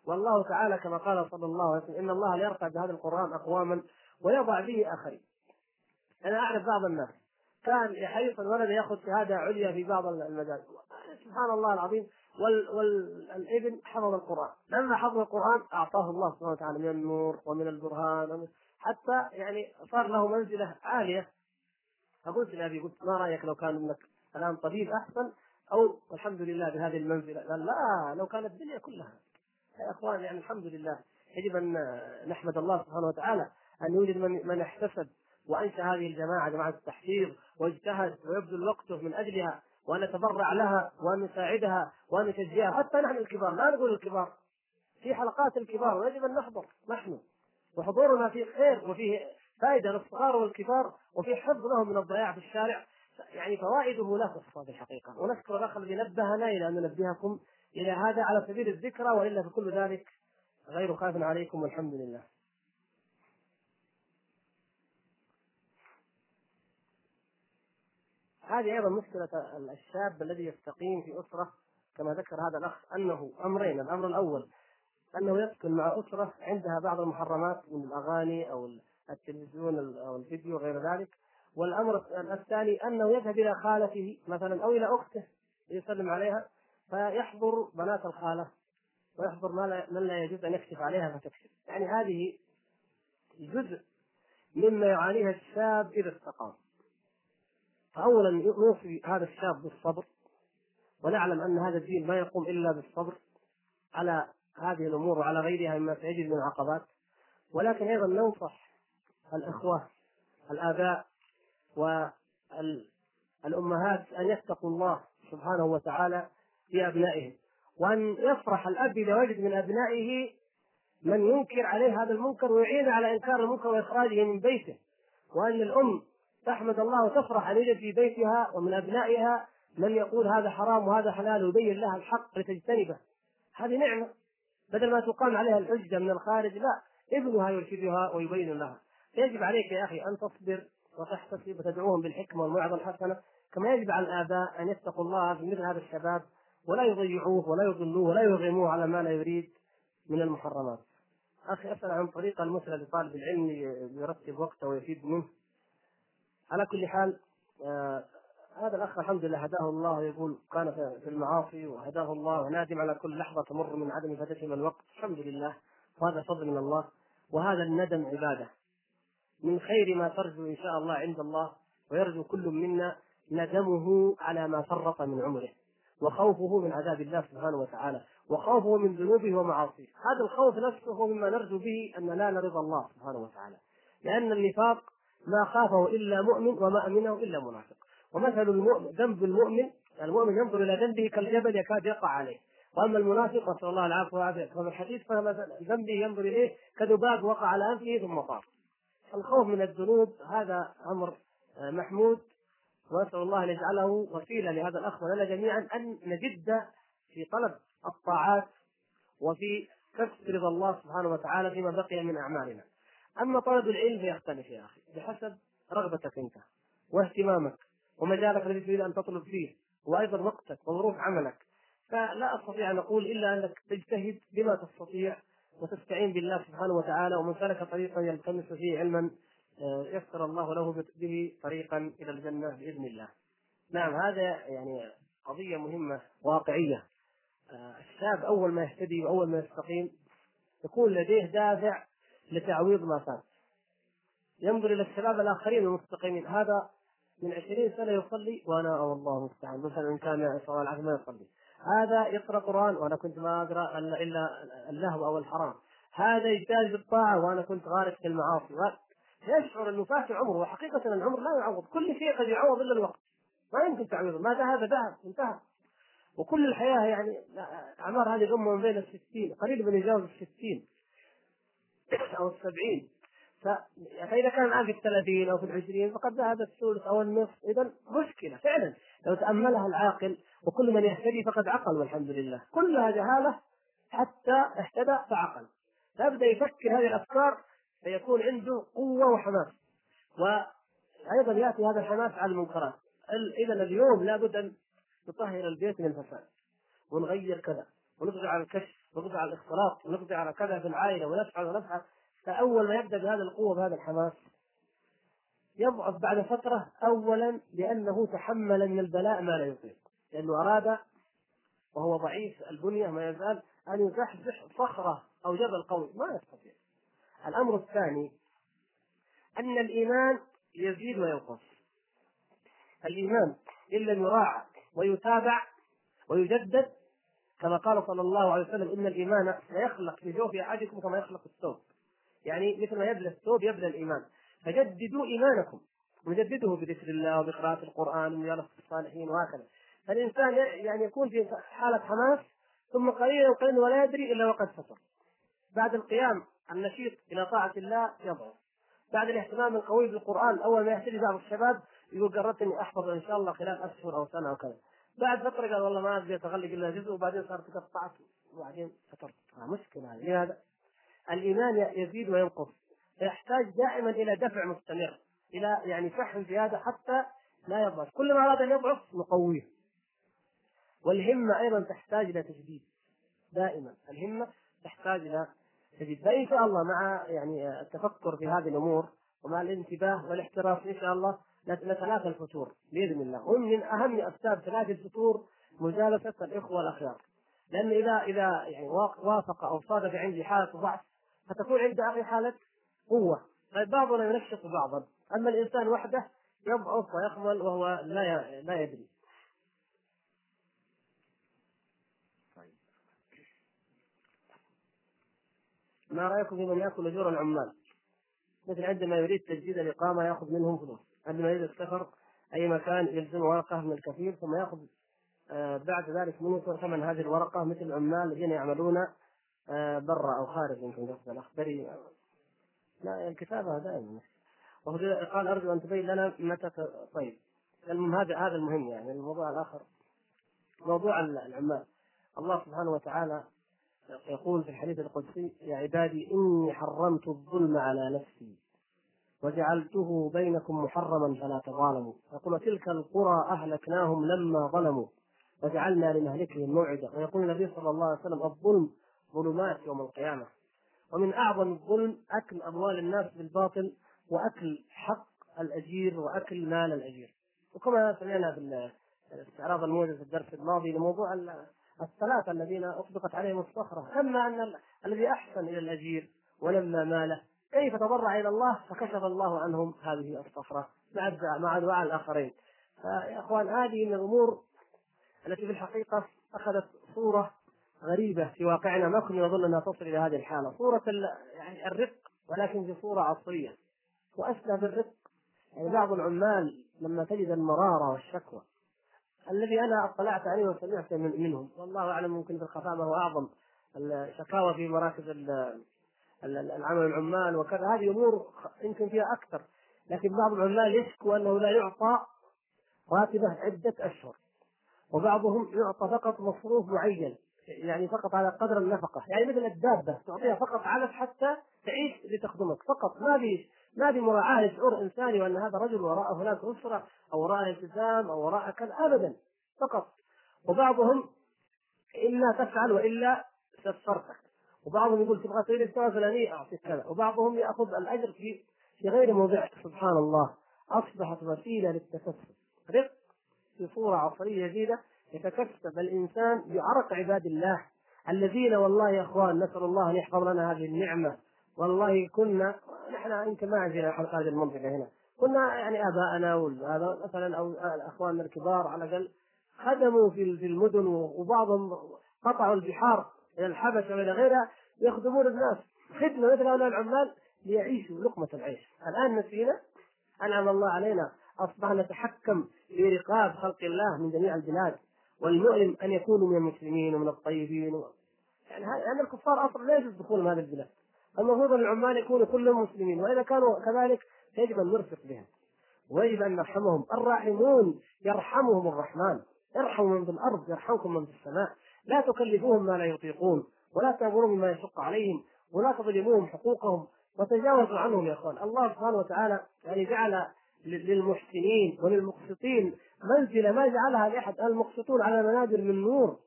والله تعالى كما قال صلى الله عليه وسلم إن الله لا يرفع بهذا القرآن أقواما ويضع به آخرين. أنا أعرف بعض الناس كان يحرص الولد ياخذ شهادة عليا في بعض المجال سبحان الله العظيم. وال والابن حفظ القرآن. لما حفظ القرآن أعطاه الله سبحانه وتعالى من النور ومن البرهان حتى يعني صار له منزلة عالية. فقلت لأبي قلت ما رأيك لو كان ابنك الآن طبيب أحسن؟ أو الحمد لله بهذه المنزلة. قال لا لو كانت الدنيا كلها. يا اخوان يعني الحمد لله. يجب أن نحمد الله سبحانه وتعالى أن يوجد من من احتسب وانشا هذه الجماعة جماعة التحفيظ واجتهد ويبذل وقته من أجلها وأن نتبرع لها وأن نساعدها وأن نشجعها. حتى نحن الكبار لا نقول الكبار. في حلقات الكبار ويجب أن نحضر نحن. وحضورنا فيه خير وفيه فائدة للصغار والكبار وفي حفظ لهم من الضياع في الشارع. يعني فوائده لا تحصى في الحقيقة ونشكر الأخ الذي نبهنا إلى أن ننبهكم إلى هذا على سبيل الذكرى وإلا فكل ذلك غير خاف عليكم والحمد لله. هذه أيضا مشكلة الشاب الذي يستقيم في أسرة كما ذكر هذا الأخ أنه أمرين، الأمر الأول أنه يسكن مع أسرة عندها بعض المحرمات من الأغاني أو التلفزيون أو الفيديو وغير ذلك، والأمر الثاني أنه يذهب إلى خالته مثلا أو إلى أخته يسلم عليها فيحضر بنات الخالة ويحضر ما لا, من لا يجوز أن يكشف عليها فتكشف، يعني هذه جزء مما يعانيه الشاب إذا استقام. فاولا نوصي هذا الشاب بالصبر ونعلم أن هذا الدين ما يقوم إلا بالصبر على هذه الأمور وعلى غيرها مما سيجد من عقبات ولكن أيضا ننصح الإخوة الآباء والأمهات أن يتقوا الله سبحانه وتعالى في ابنائهم وأن يفرح الأب إذا وجد من أبنائه من ينكر عليه هذا المنكر ويعين على إنكار المنكر وإخراجه من بيته وأن الأم تحمد الله وتفرح ان يوجد في بيتها ومن أبنائها من يقول هذا حرام وهذا حلال ويبين لها الحق لتجتنبه هذه نعمة بدل ما تقام عليها الحجة من الخارج لا ابنها يرشدها ويبين لها يجب عليك يا أخي أن تصبر وتحتسب وتدعوهم بالحكمة والموعظة الحسنة كما يجب على الآباء أن يتقوا الله في مثل هذا الشباب ولا يضيعوه ولا يضلوه ولا يرغموه على ما لا يريد من المحرمات. أخي أسأل عن طريقه المثلى لطالب العلم يرتب وقته ويفيد منه. على كل حال آه هذا الأخ الحمد لله هداه الله يقول كان في المعاصي وهداه الله ونادم على كل لحظة تمر من عدم فاتته من الوقت. الحمد لله. وهذا فضل من الله. وهذا الندم عبادة. من خير ما ترجو إن شاء الله عند الله ويرجو كل منا ندمه على ما فرط من عمره. وخوفه من عذاب الله سبحانه وتعالى. وخوفه من ذنوبه ومعاصيه. هذا الخوف نفسه مما نرجو به أن ننال رضا الله سبحانه وتعالى. لأن النفاق ما خافه إلا مؤمن وما أمنه إلا منافق. ومثل المؤمن ذنب المؤمن المؤمن ينظر إلى ذنبه كالجبل يكاد يقع عليه. وأما المنافق نسأل الله العفو والعافية. كما الحديث فمثلا ذنبه ينظر إليه كذباب وقع على أنفه ثم طار الخوف من الذنوب هذا أمر آه، محمود. ونسأل الله أن يجعله وسيلة لهذا الأخ ولنا جميعا أن نجد في طلب الطاعات وفي كسب رضا الله سبحانه وتعالى فيما بقي من أعمالنا. أما طلب العلم فيختلف يا أخي بحسب رغبتك أنت واهتمامك ومجالك الذي تريد أن تطلب فيه وأيضا وقتك وظروف عملك فلا أستطيع أن أقول إلا أنك تجتهد بما تستطيع وتستعين بالله سبحانه وتعالى ومن سلك طريقا يلتمس فيه علما آه، يسر الله له به طريقا إلى الجنة بإذن الله. نعم هذا يعني قضية مهمة واقعية. آه، الشاب أول ما يهتدي وأول ما يستقيم يكون لديه دافع لتعويض ما فات. ينظر إلى الشباب الآخرين المستقيمين. هذا من عشرين سنة يصلي وأنا والله المستعان. مثلا إن كان صلى العافيه ما يصلي. هذا يقرأ قرآن وأنا كنت ما الا إلا اللهو أو الحرام. هذا يجتهد بالطاعه وأنا كنت غارق في المعاصي. يشعر إنه فات عمره وحقيقة العمر لا يعوض. كل شيء قد يعوض إلا الوقت. ما يمكن تعويضه. ما ذهب ذهب انتهى. وكل الحياة يعني أعمار هذه الأمة من بين الستين. قريب من يجاوز الستين. أو السبعين. فإذا كان الآن في الثلاثين أو في العشرين فقد ذهب الثلث أو النصف. إذا مشكلة فعلا. لو تأملها العاقل وكل من يهتدي فقد عقل والحمد لله. كلها جهالة حتى اهتدى فعقل. فيبدأ يفكر هذه الأفكار فيكون عنده قوة وحماس. وأيضا يأتي هذا الحماس على المنكرات. إذا اليوم لابد أن نطهر البيت من الفساد ونغير كذا ونقضي على الكشف ونقضي على الاختلاط ونقضي على كذا في العائلة ونفعل ونفعل فأول ما يبدأ بهذه القوة بهذا الحماس يضعف بعد فترة أولا لأنه تحمل من البلاء ما لا يطيق. لأنه أراد وهو ضعيف البنية ما يزال أن يزحزح صخرة أو جبل قوي. ما يستطيع. الأمر الثاني أن الإيمان يزيد وينقص. الإيمان إن لم يراعى ويتابع ويجدد كما قال صلى الله عليه وسلم إن الإيمان سيخلق في جوف أحدكم كما يخلق الثوب. يعني مثل ما يبلى الثوب يبلى الإيمان. فجددوا إيمانكم. وجدده بذكر الله وبقراءة القرآن ومجالسة الصالحين وهكذا. فالإنسان يعني يكون في حالة حماس ثم قليلا قليلا ولا يدري إلا وقد فتر بعد القيام النشيط إلى طاعة الله يضعف بعد الاهتمام القوي بالقرآن أول ما يهتدي بعض الشباب يقول قررت إني أحفظ إن شاء الله خلال أشهر أو سنة أو كذا. بعد فترة قال والله ما أبغي أتغلق إلا جزء وبعدين صارت قطعت وبعدين فترت. مشكلة هذه. لماذا؟ الإيمان يزيد وينقص. فيحتاج دائما إلى دفع مستمر إلى يعني فحم زيادة حتى لا يضعف. كل ما أراد أن يضعف نقويه. والهمة أيضا تحتاج إلى تجديد. دائما الهمة تحتاج إلى تجديد. فإن شاء الله مع يعني التفكر في هذه الأمور ومع الانتباه والاحتراف إن شاء الله نتلافى الفتور بإذن الله. ومن اهم اسباب تلافي الفتور مجالسة الإخوة الأخيار. لأن اذا إذا يعني وافق أو صادف عندي حالة ضعف فتكون عند أخي حالة قوة. طيب بعضنا ينشط بعضا. أما الإنسان وحده يضعف ويخمل وهو لا لا يدري. طيب. ما رأيكم في من يأكل أجور العمال؟ مثل عندما يريد تجديد الإقامة يأخذ منهم فلوس. عندما يريد السفر أي مكان يلزم ورقة من الكفيل ثم يأخذ آه، بعد ذلك منه ثمن هذه الورقة مثل العمال الذين يعملون آه، برا أو خارج يمكن قصد الأخبري. لا الكتابه دائما. وهو قال أرجو أن تبين لنا متى طيب. المهم هذا هذا المهم يعني الموضوع الآخر. موضوع العمال. الله سبحانه وتعالى يقول في الحديث القدسي يا عبادي إني حرمت الظلم على نفسي. وجعلته بينكم محرما فلا تظالموا. يقول تلك القرى أهلكناهم لما ظلموا وجعلنا لمهلكهم موعدا. ويقول النبي صلى الله عليه وسلم الظلم ظلمات يوم القيامة. ومن أعظم الظلم أكل أموال الناس بالباطل وأكل حق الأجير وأكل مال الأجير. وكما سمعنا في الاستعراض الموجز في الدرس الماضي لموضوع الثلاثة الذين أطبقت عليهم الصخرة. أما أن الذي أحسن إلى الأجير ولما ماله كيف تضرع إلى الله؟ فكشف الله عنهم هذه الصخرة مع مع دعاء الآخرين. فيا إخوان هذه من الأمور التي في الحقيقة أخذت صورة غريبة في واقعنا. ما كنا نظن أنها تصل إلى هذه الحالة. صورة يعني الرق ولكن في صورة عصرية. وأسلى بالرق يعني بعض العمال لما تجد المرارة والشكوى الذي أنا اطلعت عليه وسمعت من منهم. والله أعلم ممكن في الخفاء ما هو أعظم. الشكاوى في مراكز العمل العمال وكذا هذه أمور يمكن فيها أكثر. لكن بعض العمال يشكو أنه لا يعطى راتبة عدة أشهر وبعضهم يعطى فقط مصروف معين يعني فقط على قدر النفقة يعني مثل الدابة تعطيها فقط علف حتى تعيش لتخدمك فقط. ما في ما في مراعاة لشعور إنساني وأن هذا رجل وراءه هناك أسرة أو وراءه التزام أو وراءه كذا ابدا فقط. وبعضهم إلا تفعل وإلا سفرتك وبعضهم يقول تبغى تريد السنة الفلانيه أعطيك كذا؟ وبعضهم يأخذ الأجر في في غير موضعه. سبحان الله. أصبحت وسيلة للتكسب رق في صورة عصرية جديدة يتكسب الإنسان بعرق عباد الله الذين والله يا أخوان نسأل الله أن يحفظ لنا هذه النعمة. والله كنا نحن يمكن ما عندنا هذه المنطقة هنا. كنا يعني آباءنا مثلا أو اخواننا الكبار على الأقل خدموا في المدن وبعضهم قطعوا البحار. إلى الحبشة وإلى غيرها يخدمون الناس. خدمة مثل هؤلاء العمال ليعيشوا لقمة العيش. الآن نسينا أنعم الله علينا أصبحنا نتحكم في رقاب خلق الله من جميع البلاد والمؤلم أن يكونوا من المسلمين ومن الطيبين. و... يعني لأن الكفار أصلا لا يجوز دخولهم هذه البلاد. المفروض أن العمال يكونوا كلهم مسلمين وإذا كانوا كذلك يجب أن نرفق بهم. ويجب أن نرحمهم. الراحمون يرحمهم الرحمن. ارحموا من في الأرض يرحمكم من في السماء. لا تكلفوهم ما لا يطيقون ولا تامرون بما يشق عليهم ولا تظلموهم حقوقهم وتجاوزوا عنهم يا إخوان. الله سبحانه وتعالى يعني جعل للمحسنين وللمقسطين منزلة ما جعلها لأحد المقسطون على منابر من نور.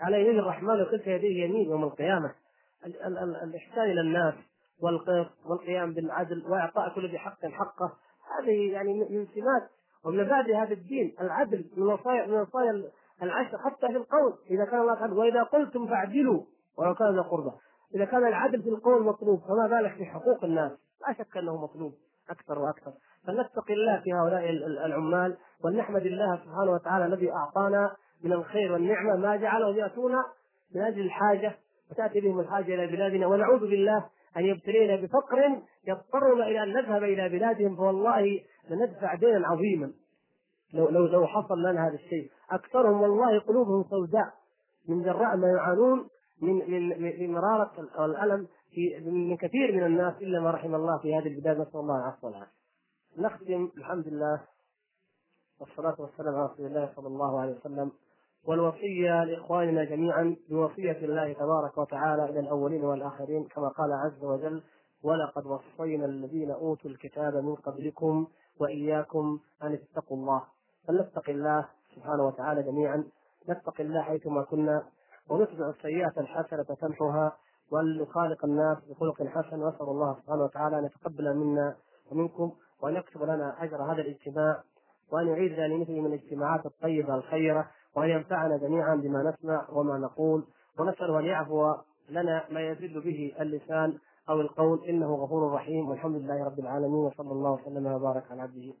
على يمين الرحمن وكلتا يديه يمين يوم القيامة. الإحسان إلى الناس والقسط والقيام بالعدل وإعطاء كل ذي حق حقه. هذه يعني من سمات ومن مبادئ هذا الدين العدل من وصايا من وصايا العشر حتى في القول. إذا كان الله تعالى وإذا قلتم فاعدلوا. ولو كان ذا قربى. إذا كان العدل في القول مطلوب فما بالك في حقوق الناس؟ لا شك أنه مطلوب. أكثر وأكثر. فلنتقي الله في هؤلاء العمال ولنحمد الله سبحانه وتعالى الذي أعطانا من الخير والنعمة ما جعلهم يأتون من أجل الحاجة. وتأتي بهم الحاجة إلى بلادنا. ونعوذ بالله أن يبتلينا بفقر يضطرنا إلى أن نذهب إلى بلادهم. فوالله لندفع دينا عظيما. لو لو لو حصل لنا هذا الشيء. أكثرهم والله قلوبهم سوداء. من جراء ما يعانون من من مرارة الألم في من كثير من الناس إلا ما رحم الله في هذه البلاد. نسأل الله العفو والعافية. نختم الحمد لله. والصلاة والسلام على رسول الله صلى الله عليه وسلم. والوصية لإخواننا جميعا بوصية الله تبارك وتعالى إلى الأولين والآخرين. كما قال عز وجل ولقد وصينا الذين أوتوا الكتاب من قبلكم وإياكم أن اتقوا الله فلنتقي الله سبحانه وتعالى جميعا. نتقي الله حيثما كنا ونتبع السيئة الحسنة تمحها ولنخالق الناس بخلق حسن. وأسأل الله سبحانه وتعالى أن يتقبل منا ومنكم وأن يكتب لنا أجر هذا الاجتماع وأن يعيدنا لمثله من الاجتماعات الطيبة الخيرة وأن ينفعنا جميعا بما نسمع وما نقول. ونساله أن يعفو لنا ما يزل به اللسان أو القول. إنه غفور رحيم. والحمد لله رب العالمين. وصلى الله وسلم وبارك على عبده.